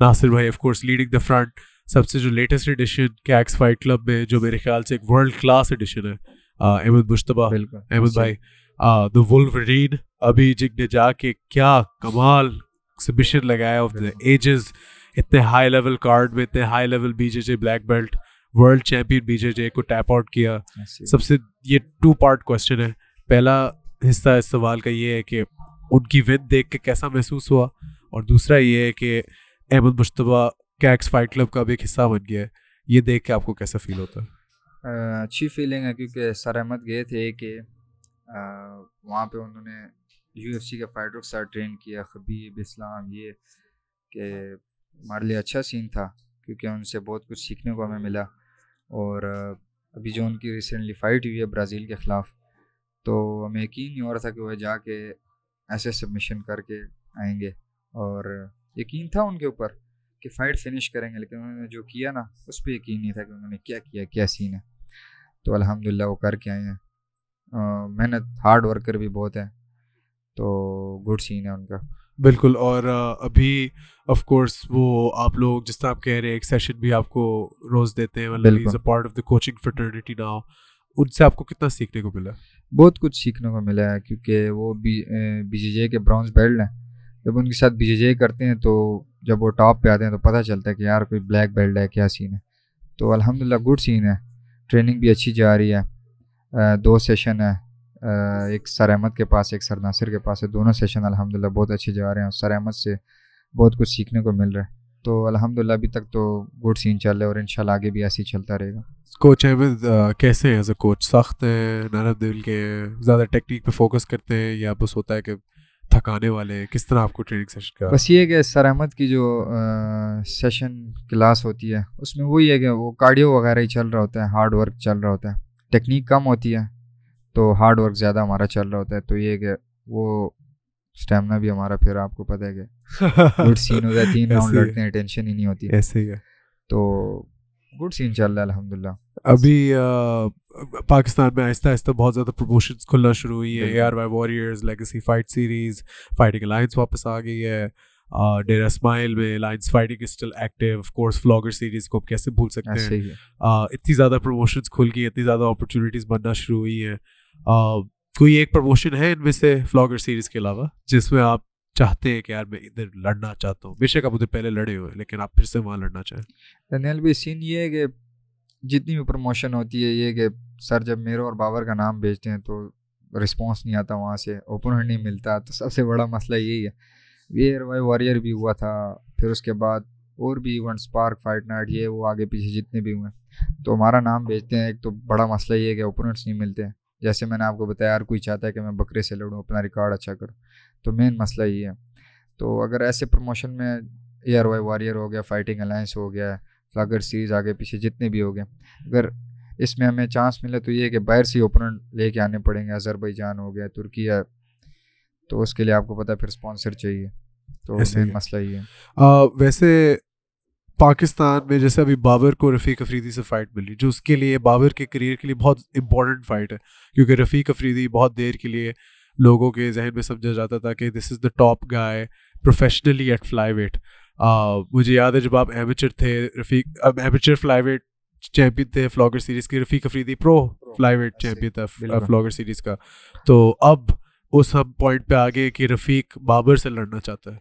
ناصر بھائی of course leading the front سب سے جو latest edition Kicks fight club میں جو میرے خیال سے ایک ورلڈ کلاس ایڈیشن ہے احمد مشتبہ احمد بھائی دا ولورین ابھی جگ نے جا کے کیا کمال سبمشن لگایا آف دا ایجز اتنے ہائی لیول کارڈ میں اتنے high level B J J black belt world champion B J J کو ٹیپ آؤٹ کیا سب سے یہ ٹو پارٹ کوشچن ہے پہلا حصہ اس سوال کا یہ ہے کہ ان کی ون دیکھ کے کیسا محسوس ہوا اور دوسرا یہ ہے کہ احمد مشتبہ کیکس فائٹ کلب کا بھی ایک حصہ بن گیا ہے یہ دیکھ کے آپ کو کیسا فیل ہوتا ہے اچھی فیلنگ ہے کیونکہ سر احمد گئے تھے کہ وہاں پہ انہوں نے یو ایف سی کے فائٹر سر ٹرین کیا خبیب اسلام یہ کہ ہمارے لیے اچھا سین تھا کیونکہ ان سے بہت کچھ سیکھنے کو ہمیں ملا اور ابھی جو ان کی ریسنٹلی فائٹ ہوئی ہے برازیل کے خلاف تو ہمیں یقین نہیں ہو رہا تھا کہ وہ جا کے ایسے سبمیشن کر کے آئیں گے اور یقین تھا ان کے اوپر کہ فائٹ فنش کریں گے لیکن انہوں نے جو کیا نا اس پہ یقین نہیں تھا کہ انہوں نے کیا کیا کیا سین ہے تو الحمد للہ وہ کر کے آئے ہیں محنت ہارڈ ورکر بھی بہت ہیں تو گڈ سین ہے ان کا بالکل اور ابھی آف کورس وہ آپ لوگ جس طرح آپ کہہ رہے ہیں ہیں ایک سیشن بھی آپ آپ کو کو کو روز دیتے پارٹ آف دا کوچنگ ان سے کتنا سیکھنے ملا بہت کچھ سیکھنے کو ملا ہے کیونکہ وہ بی جے جے کے براؤنز بیلٹ ہیں جب ان کے ساتھ بی جے جے کرتے ہیں تو جب وہ ٹاپ پہ آتے ہیں تو پتہ چلتا ہے کہ یار کوئی بلیک بیلٹ ہے کیا سین ہے تو الحمد للہ گڈ سین ہے ٹریننگ بھی اچھی جا رہی ہے دو سیشن ہے ایک سر احمد کے پاس ایک سر ناصر کے پاس ہے دونوں سیشن الحمد للہ بہت اچھے جا رہے ہیں اور سر احمد سے بہت کچھ سیکھنے کو مل رہا ہے تو الحمد للہ ابھی تک تو گڈ سین چل رہا ہے اور ان شاء اللہ آگے بھی ایسے ہی چلتا رہے گا کوچ احمد کیسے ہیں ایز اے کوچ سخت ہے زیادہ ٹیکنیک پہ فوکس کرتے ہیں یا بس ہوتا ہے کہ تھکانے والے کس طرح آپ کو ٹریننگ سیشن کا بس یہ کہ سر احمد کی جو سیشن کلاس ہوتی ہے اس میں وہی ہے کہ وہ کارڈیو وغیرہ ہی چل رہا ہوتا ہے ہارڈ ورک چل رہا ہوتا ہے ٹیکنیک کم ہوتی ہے تو ہارڈ ورک زیادہ ہمارا چل رہا ہوتا ہے تو یہ کہ وہ اسٹیمنا بھی ہمارا پھر آپ کو پتہ ہے کہ گڈ سین ہوتا ہے تین راؤنڈ لڑتے ہیں ٹینشن ہی نہیں ہوتی ایسے ہی ہے تو گڈ سین چل رہا ہے الحمد للہ ابھی پاکستان میں آہستہ آہستہ بہت زیادہ پروموشنس کھلنا شروع ہوئی ہے A R Y warriors legacy fight series fighting alliance واپس آ گئی ہے ڈیرا اسماعیل میں Lions fighting still active course Flagger series کو کیسے بھول سکتے ہیں اتنی زیادہ پروموشنس کھل گئی اتنی زیادہ اپرچونیٹیز بننا شروع ہوئی ہیں کوئی ایک پروموشن ہے ان میں سے فلاگر سیریز کے علاوہ جس میں آپ چاہتے ہیں کہ یار میں ادھر لڑنا چاہتا ہوں بے شک آپ ادھر پہلے لڑے ہوئے لیکن آپ پھر سے وہاں لڑنا چاہیں دنیال سین یہ ہے کہ جتنی بھی پروموشن ہوتی ہے یہ کہ سر جب میرو اور بابر کا نام بھیجتے ہیں تو رسپانس نہیں آتا وہاں سے اوپنر نہیں ملتا تو سب سے بڑا مسئلہ یہی ہے ویئر وائی واریئر بھی ہوا تھا پھر اس کے بعد اور بھی ون اسپارک فائٹ نائٹ یہ وہ آگے پیچھے جتنے بھی ہوئے ہیں تو ہمارا نام بھیجتے ہیں ایک تو بڑا مسئلہ یہ ہے کہ اوپوننٹس نہیں ملتے ہیں جیسے میں نے آپ کو بتایا یار کوئی چاہتا ہے کہ میں بکرے سے لڑوں اپنا ریکارڈ اچھا کروں تو مین مسئلہ یہ ہے تو اگر ایسے پروموشن میں اے آر وائی واریئر ہو گیا فائٹنگ الائنس ہو گیا فلاگر سیریز آگے پیچھے جتنے بھی ہو گئے اگر اس میں ہمیں چانس ملے تو یہ کہ باہر سے اوپنر لے کے آنے پڑیں گے بھائی جان ہو گیا ترکی ہے تو اس کے لیے آپ کو پتا پھر اسپانسر چاہیے تو مسئلہ یہ ہے ویسے پاکستان میں جیسے ابھی بابر کو رفیق افریدی سے فائٹ ملی جو اس کے لیے بابر کے کریئر کے لیے بہت امپورٹنٹ فائٹ ہے کیونکہ رفیق افریدی بہت دیر کے لیے لوگوں کے ذہن میں سمجھا جاتا تھا کہ this is the top guy professionally at flyweight مجھے یاد ہے جب آپ ایمیچر تھے رفیق اب ایمیچر فلائی ویٹ چیمپئن تھے فلاگر سیریز کے Rafiq Afridi pro flyweight champion تھا فلاگر سیریز کا تو اب اس ہم پوائنٹ پہ آ گئے کہ رفیق بابر سے لڑنا چاہتا ہے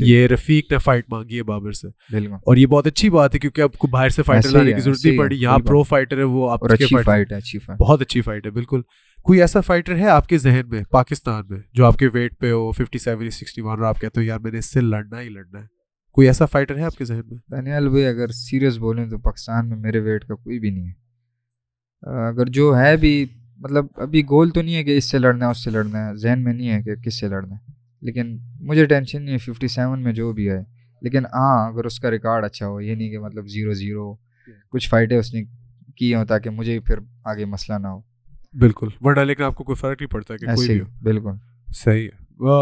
یہ رفیق نے فائٹ مانگی ہے بابر سے اور یہ بہت اچھی بات ہے کیونکہ آپ کو باہر سے فائٹر لانے کی ضرورت نہیں پڑی یہاں پرو فائٹر ہے وہ آپ کے فائٹ بہت اچھی فائٹ ہے بالکل کوئی ایسا فائٹر ہے آپ کے ذہن میں پاکستان میں جو آپ کے ویٹ پہ ہو ففٹی سیون سکسٹی ون اور آپ کہتے ہو یار میں نے اس سے لڑنا ہی لڑنا ہے کوئی ایسا فائٹر ہے آپ کے ذہن میں دانیال بھائی اگر سیریس بولیں تو پاکستان میں میرے ویٹ کا کوئی بھی نہیں ہے اگر جو ہے بھی مطلب ابھی گول تو نہیں ہے کہ اس سے لڑنا ہے اس سے لڑنا ہے ذہن میں نہیں ہے کہ کس سے لڑنا ہے لیکن مجھے ٹینشن نہیں ہے ففٹی سیون میں جو بھی ہے لیکن ہاں اگر اس کا ریکارڈ اچھا ہو یہ نہیں کہ مطلب زیرو زیرو کچھ فائٹیں اس نے کی ہوں تاکہ مجھے پھر آگے مسئلہ نہ ہو بالکل ورڈا لے کر آپ کو کوئی فرق نہیں پڑتا کہ ایسے ہی بالکل صحیح ہے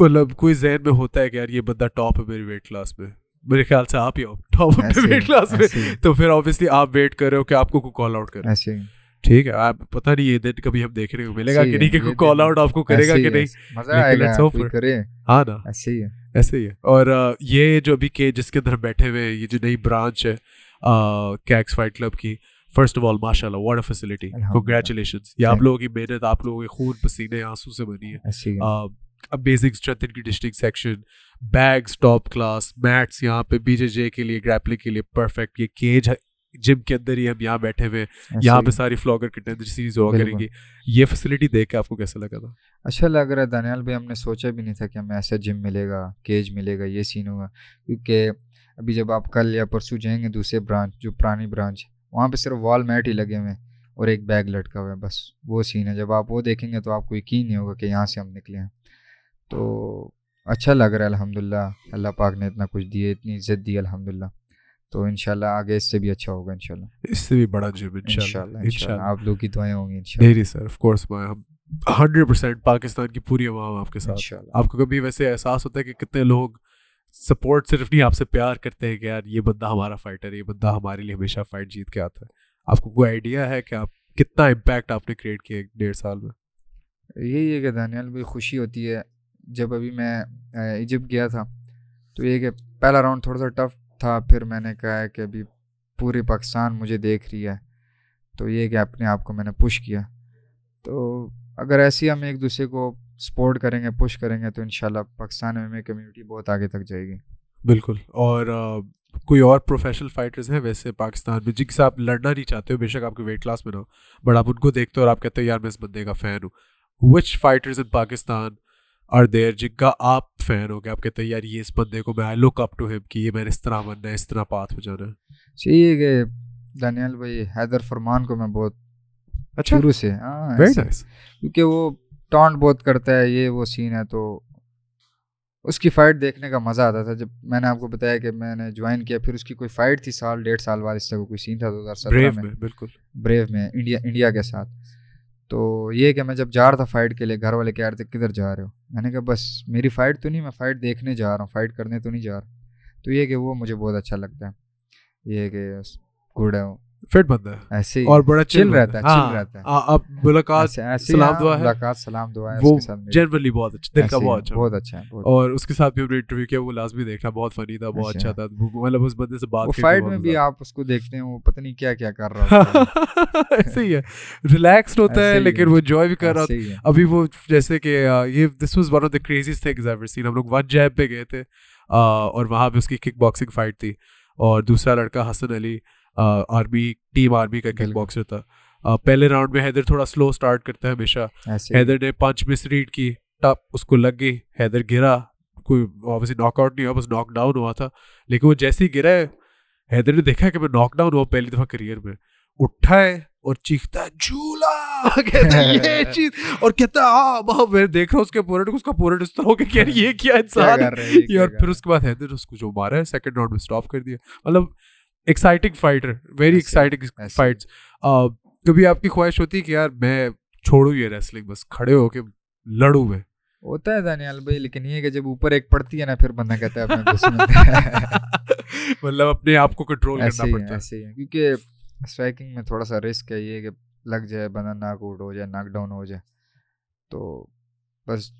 مطلب کوئی ذہن میں ہوتا ہے کہ یار یہ بندہ ٹاپ ہے میری ویٹ کلاس میں میرے خیال سے آپ ہی ہو ٹاپ ویٹ کلاس میں تو پھر آبویسلی آپ ویٹ کر رہے ہو کہ آپ کو کوئی کال آؤٹ کریں ایسے ہی ٹھیک ہے آپ پتا نہیں یہ دن کبھی ہم دیکھنے کو ملے گا کہ نہیں کال آؤٹ آپ کو کرے گا کہ نہیں ہاں ایسے ہی ہے اور یہ جو ابھی جس کے اندر بیٹھے ہوئے یہ جو نئی برانچ ہے فرسٹ آف آل ماشاء اللہ فیسلٹی کنگریچولیشن یہ آپ لوگوں کی محنت آپ لوگوں کے خون پسینے آنسو سے بنی ہے امیزنگ اسٹرینتھ کی district section bags top class mats یہاں پہ بی جے جے کے لیے گریپلنگ کے لیے پرفیکٹ یہ کیج ہے جم کے اندر ہی ہم یہاں یہاں بیٹھے ہوئے پہ ساری فلاگر سیریز ہوا کریں گی یہ فیسلٹی دیکھ کے آپ کو کیسا لگا تھا اچھا لگ رہا ہے دانیال بھائی ہم نے سوچا بھی نہیں تھا کہ ہمیں ایسا جم ملے گا کیج ملے گا یہ سین ہوگا کیونکہ ابھی جب آپ کل یا پرسو جائیں گے دوسرے برانچ جو پرانی برانچ وہاں پہ صرف وال میٹ ہی لگے ہوئے اور ایک بیگ لٹکا ہوا ہے بس وہ سین ہے جب آپ وہ دیکھیں گے تو آپ کو یقین نہیں ہوگا کہ یہاں سے ہم نکلے ہیں تو اچھا لگ رہا ہے الحمد للہ اللہ پاک نے اتنا کچھ دیے اتنی عزت دی الحمد للہ تو انشاءاللہ آگے اس سے بھی اچھا ہوگا انشاءاللہ اس سے بھی بڑا جب انشاءاللہ انشاءاللہ آپ لوگ کی دعائیں ہوں گی انشاءاللہ میری سر آف کورس میں ہم ہنڈریڈ پرسینٹ پاکستان کی پوری عوام آپ کے ساتھ آپ کو کبھی ویسے احساس ہوتا ہے کہ کتنے لوگ سپورٹ صرف نہیں آپ سے پیار کرتے ہیں کہ یار یہ بندہ ہمارا فائٹر ہے یہ بندہ ہمارے لیے ہمیشہ فائٹ جیت کے آتا ہے آپ کو کوئی آئیڈیا ہے کہ آپ کتنا امپیکٹ آپ نے کریٹ کیا ڈیڑھ سال میں یہی ہے کہ دانیال بھائی خوشی ہوتی ہے جب ابھی میں ایجپٹ گیا تھا تو یہ کہ پہلا راؤنڈ تھوڑا سا ٹف تھا پھر میں نے کہا کہ ابھی پورے پاکستان مجھے دیکھ رہی ہے تو یہ کہ اپنے آپ کو میں نے پش کیا تو اگر ایسے ہی ہم ایک دوسرے کو سپورٹ کریں گے پش کریں گے تو ان شاء اللہ پاکستان میں کمیونٹی بہت آگے تک جائے گی بالکل اور کوئی اور پروفیشنل فائٹرز ہیں ویسے پاکستان میں جن سے آپ لڑنا نہیں چاہتے ہو بے شک آپ کے ویٹ لاس میں رہو بٹ آپ ان کو دیکھتے ہو اور آپ کہتے ہو یار میں اس بندے کا فین ہوں وچ فائٹرز ان پاکستان اور دیر جن کا آپ فین ہو گیا آپ کہتے ہیں یار یہ اس بندے کو میں لک اپ ٹو ہم کہ یہ میں اس طرح بننا ہے اس طرح پات ہو جانا ہے صحیح اچھا، کہ دانیال بھائی حیدر فرمان کو میں بہت اچھا شروع سے ہاں کیونکہ وہ ٹانٹ بہت کرتا ہے یہ وہ سین ہے تو اس کی فائٹ دیکھنے کا مزہ آتا تھا جب میں نے آپ کو بتایا کہ میں نے جوائن کیا پھر اس کی کوئی فائٹ تھی سال ڈیڑھ سال بعد اس طرح کوئی سین تھا دو ہزار سترہ میں بالکل بریو میں انڈیا انڈیا کے ساتھ تو یہ کہ میں جب جا رہا تھا فائٹ کے لیے گھر والے کہہ رہے تھے کدھر جا رہے ہو میں نے کہا بس میری فائٹ تو نہیں میں فائٹ دیکھنے جا رہا ہوں فائٹ کرنے تو نہیں جا رہا تو یہ کہ وہ مجھے بہت اچھا لگتا ہے یہ کہ گڑ ہے فٹ بندہ ہے ایسے اور بڑا چل رہتا ہے چل ہاں، رہتا ہے اب ملاقات سلام ہاں، دعا ہے ملاقات سلام دعا ہے وہ جنرلی بہت اچھا دل کا بہت اچھا بہت اچھا اور اس کے ساتھ بھی ہم انٹرویو کیا وہ لازمی دیکھنا بہت فنی تھا بہت اچھا, اچھا تھا مطلب اس بندے سے بات فائٹ میں بھی آپ اس کو دیکھتے ہیں وہ پتہ نہیں کیا کیا کر رہا ہے ایسے ہی ہے ریلیکسڈ ہوتا ہے لیکن وہ انجوائے بھی کر رہا تھا ابھی وہ جیسے کہ یہ this was one of the craziest things ever seen ہم لوگ ون جیب پہ گئے تھے اور وہاں پہ اس کی کک باکسنگ فائٹ تھی اور دوسرا لڑکا Hassan Ali R B team R B کا کک باکسر تھا پہلے راؤنڈ میں حیدر حیدر حیدر تھوڑا سلو اسٹارٹ کرتا ہے ہمیشہ نے مس ریڈ کی اس کو لگ گئی گرا کوئی ناک ناک آؤٹ نہیں ہوا ہوا بس ڈاؤن تھا لیکن وہ جیسے ہی گرا ہے حیدر نے دیکھا کہ میں میں ناک ڈاؤن ہوا پہلی دفعہ کریئر اٹھا ہے اور چیختا جھولا اور کہتا ہے یہ کیا انسان exciting fighter very exciting fights کبھی آپ کی خواہش ہوتی ہے کہ یار میں چھوڑوں یہ ریسلنگ بس کھڑے ہو کے لڑوں میں ہوتا ہے دانیال بھائی لیکن یہ کہ جب اوپر ایک پڑتی ہے نا پھر بندہ کہتا ہے مطلب اپنے آپ کو کنٹرول کرنا پڑتا ہے ایسے ہی کیونکہ اسٹرائکنگ میں تھوڑا سا رسک ہے یہ کہ لگ جائے بندہ ناک آؤٹ ہو جائے ناک ڈاؤن ہو جائے تو بس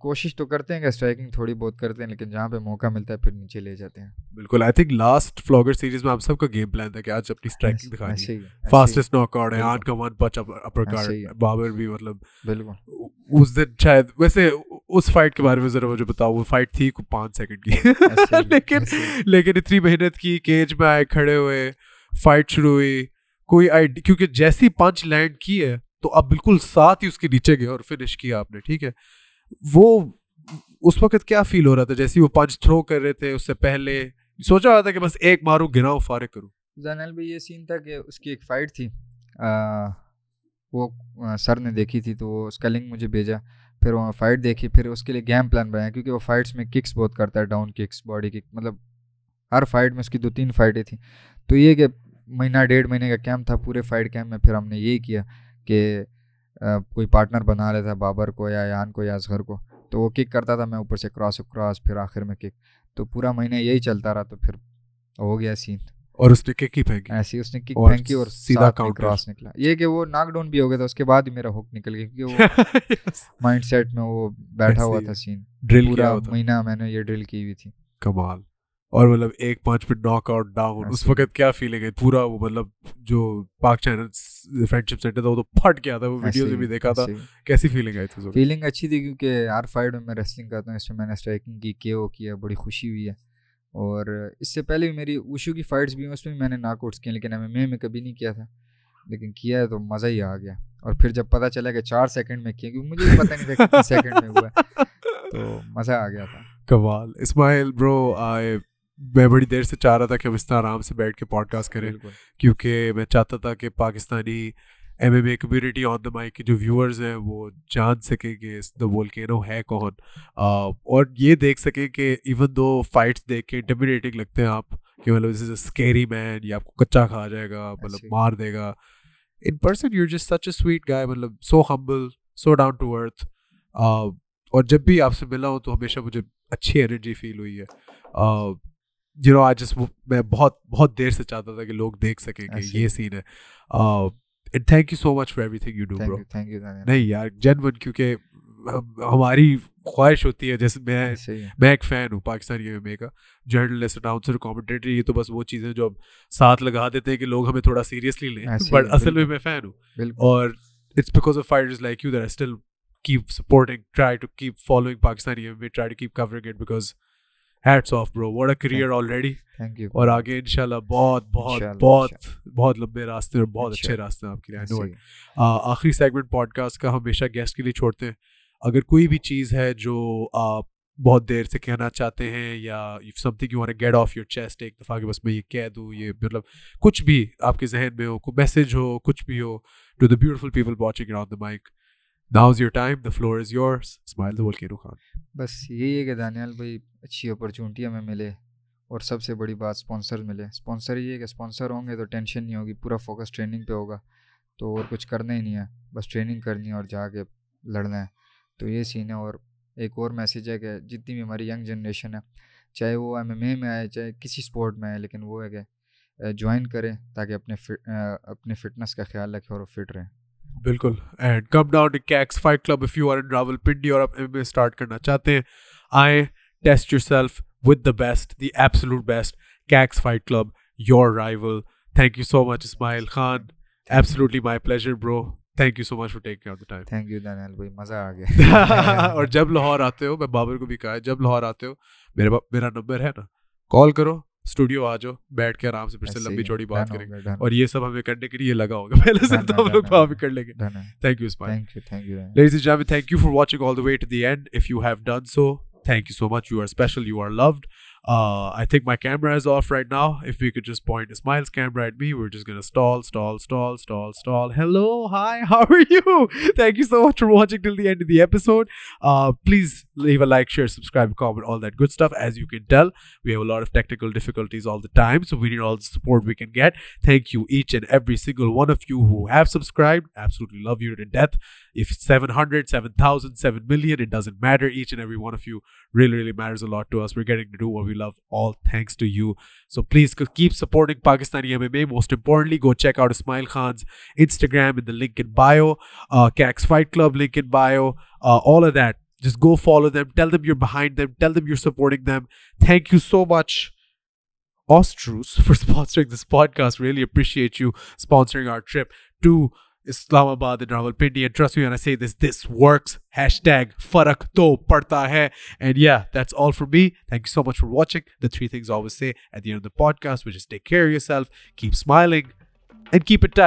کوشش تو کرتے ہیں کہ اسٹرائکنگ تھوڑی بہت کرتے ہیں لیکن جہاں پہ موقع ملتا ہے پھر نیچے لے جاتے ہیں بالکل I think last Flagger series میں آپ سب کا گیم پلان تھا کہ آج اپنی اسٹرائکنگ دکھانی ہے فاسٹسٹ ناک آؤٹ ہے آٹھ کا one pitch upper card Babar بھی مطلب بالکل اس دن شاید ویسے اس فائٹ کے بارے میں ذرا مجھے بتاؤ وہ فائٹ تھی پانچ سیکنڈ کی لیکن لیکن اتنی محنت کی کیج میں آئے کھڑے ہوئے فائٹ شروع ہوئی کوئی آئیڈیا کیونکہ جیسی پانچ لینڈ کی ہے تو آپ بالکل ساتھ ہی اس کے نیچے گئے اور فنش کیا آپ نے ٹھیک ہے وہ اس وقت کیا فیل ہو رہا تھا جیسے وہ پانچ تھرو کر رہے تھے اس سے پہلے سوچا ہوا تھا کہ بس ایک گراؤ فارغ کروں زینل بھی یہ سین تھا کہ اس کی ایک فائٹ تھی وہ سر نے دیکھی تھی تو وہ اس کا لنک مجھے بھیجا پھر وہ فائٹ دیکھی پھر اس کے لیے گیم پلان بنایا کیونکہ وہ فائٹس میں ککس بہت کرتا ہے ڈاؤن ککس باڈی کک مطلب ہر فائٹ میں اس کی دو تین فائٹیں تھیں تو یہ کہ مہینہ ڈیڑھ مہینے کا کیمپ تھا پورے فائٹ کیمپ میں پھر ہم نے یہی کیا کہ کوئی پارٹنر بنا لیتا ہے بابر کو یا یان کو یا اصغر کو تو وہ کک کرتا تھا میں اوپر سے کراس کراس پھر آخر میں کک تو پورا مہینہ یہی چلتا رہا تو پھر ہو گیا سین اور اس نے کک ہی پھینکی ایسی اس نے کک پھینکی اور سیدھا کاؤنٹر کراس نکلا یہ کہ وہ ناک ڈاؤن بھی ہو گیا تھا اس کے بعد ہی میرا ہک نکل گیا کیونکہ وہ مائنڈ سیٹ میں وہ بیٹھا ہوا تھا سین ڈرل پورا مہینہ میں نے یہ ڈرل کی ہوئی تھی کمال اور مطلب ایک پانچ پہ ناک آؤٹ ڈاؤن اس وقت کیا فیلنگ ہے پورا وہ مطلب جو Pak China friendship centre تھا وہ تو پھٹ گیا تھا وہ ویڈیو سے بھی دیکھا تھا کیسی فیلنگ آئی تھی فیلنگ اچھی تھی کیونکہ آر فائیڈ میں ریسلنگ کرتا ہوں اس میں میں نے اسٹرائکنگ کی کے او کیا بڑی خوشی ہوئی ہے اور اس سے پہلے بھی میری اوشو کی فائٹس بھی ہیں اس میں میں نے ناک آؤٹس کیے لیکن ایم اے میں کبھی نہیں کیا تھا لیکن کیا ہے تو مزہ ہی آ گیا اور پھر جب پتہ چلا کہ چار سیکنڈ میں کیا کیونکہ مجھے پتہ نہیں تھا سیکنڈ میں ہوا تو مزہ آ گیا تھا کمال اسماعیل برو آئی میں بڑی دیر سے چاہ رہا تھا کہ ہم اس طرح آرام سے بیٹھ کے پوڈ کاسٹ کریں کیونکہ میں چاہتا تھا کہ Pakistani M M A community on the my کے جو ویورز ہیں وہ جان سکیں کہ اس دا بول کے نو ہے کون اور یہ دیکھ سکیں کہ ایون دو فائٹس دیکھ کے انٹرمیڈیٹنگ لگتے ہیں آپ کہ مطلب از اے اسکیری مین یا آپ کو کچا کھا جائے گا مطلب اچھا۔ مار دے گا in person you such a sweet guy مطلب so humble so down to ارتھ اور جب بھی آپ سے ملا ہوں تو ہمیشہ مجھے اچھی انرجی فیل ہوئی ہے یو نو آئی جس میں بہت بہت دیر سے چاہتا تھا کہ لوگ دیکھ سکیں کہ یہ سین ہے thank you so much for everything you do bro نہیں یار جنون کیونکہ ہماری خواہش ہوتی ہے جیسے میں میں ایک فین ہوں پاکستانی ایم اے کا جرنلسٹ اناؤنسر کامنٹیٹر یہ تو بس وہ چیزیں جو ہم ساتھ لگا دیتے ہیں کہ لوگ ہمیں تھوڑا سیریسلی لیں بٹ اصل میں میں فین ہوں اور it's because of fighters like you they're still keep supporting try to keep following Pakistani M A try to keep covering it because hats off bro what a career already اور آگے ان شاء اللہ بہت بہت بہت بہت لمبے راستے اور بہت اچھے راستے آپ کے لیے آخری سیگمنٹ پوڈ کاسٹ کا ہمیشہ گیسٹ کے لیے چھوڑتے ہیں اگر کوئی بھی چیز ہے جو آپ بہت دیر سے کہنا چاہتے ہیں یا something you get off your chest ایک دفعہ کہ بس میں یہ کہہ دوں یہ مطلب کچھ بھی آپ کے ذہن میں ہو کوئی میسج ہو کچھ بھی ہو to the beautiful people watching around the mic your time the floor is Ismail بس یہی ہے کہ دانیال بھائی اچھی اپارچونیٹی ہمیں ملے اور سب سے بڑی بات اسپانسر ملے اسپانسر یہ ہے کہ اسپانسر ہوں گے تو ٹینشن نہیں ہوگی پورا فوکس ٹریننگ پہ ہوگا تو اور کچھ کرنا ہی نہیں ہے بس ٹریننگ کرنی ہے اور جا کے لڑنا ہے تو یہ سین ہے اور ایک اور میسیج ہے کہ جتنی بھی ہماری ینگ جنریشن ہے چاہے وہ ایم ایم اے میں آئے چاہے کسی اسپورٹ میں آئے لیکن وہ ہے کہ جوائن کریں تاکہ اپنے اپنے فٹنس کا خیال رکھیں اور فٹ رہیں بالکل and come down Kicks fight club if you are in Rawalpindi اور آپ ایم اے اسٹارٹ کرنا چاہتے ہیں I test yourself with the best the absolute best Kicks fight club your Rawal thank you so much Ismail Khan absolutely my pleasure bro thank you so much take care of the time thank you بھائی مزہ آ گیا اور جب لاہور آتے ہو میں بابر کو بھی کہا ہے جب لاہور آتے ہو میرے میرا نمبر ہے نا کال کرو اسٹوڈیو آ جاؤ بیٹھ کے آرام سے پھر سے لمبی چوڑی بات کریں گے اور یہ سب ہمیں کرنے کے لیے لگا ہوگا پہلے سے تو ہم لوگ وہاں بھی کر لیں گے thank you ladies and جینمی thank you for watching all the way to the end if you have done so thank you so much you are special you are loved I think my camera is off right now if you could much for watching the episode please like share subscribe all that good stuff as you can deal we have lot of technical difficulties all the time so we need support we can get thank you each and every single one of you who absolutely love you death If it's 700, 7,000, 7 million, it doesn't matter. Each and every one of you really, really matters a lot to us. We're getting to do what we love, all thanks to you. So please keep supporting Pakistani MMA. Most importantly, go check out Ismail Khan's Instagram in the link in bio, CAC's uh, Fight Club link in bio, uh, all of that. Just go follow them. Tell them you're behind them. Tell them you're supporting them. Thank you so much, Ostrus, for sponsoring this podcast. Really appreciate you sponsoring our trip to Islamabad Rawalpindi trust فرق تو پڑتا ہے تھریس سے cost which is take care keep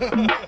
ha.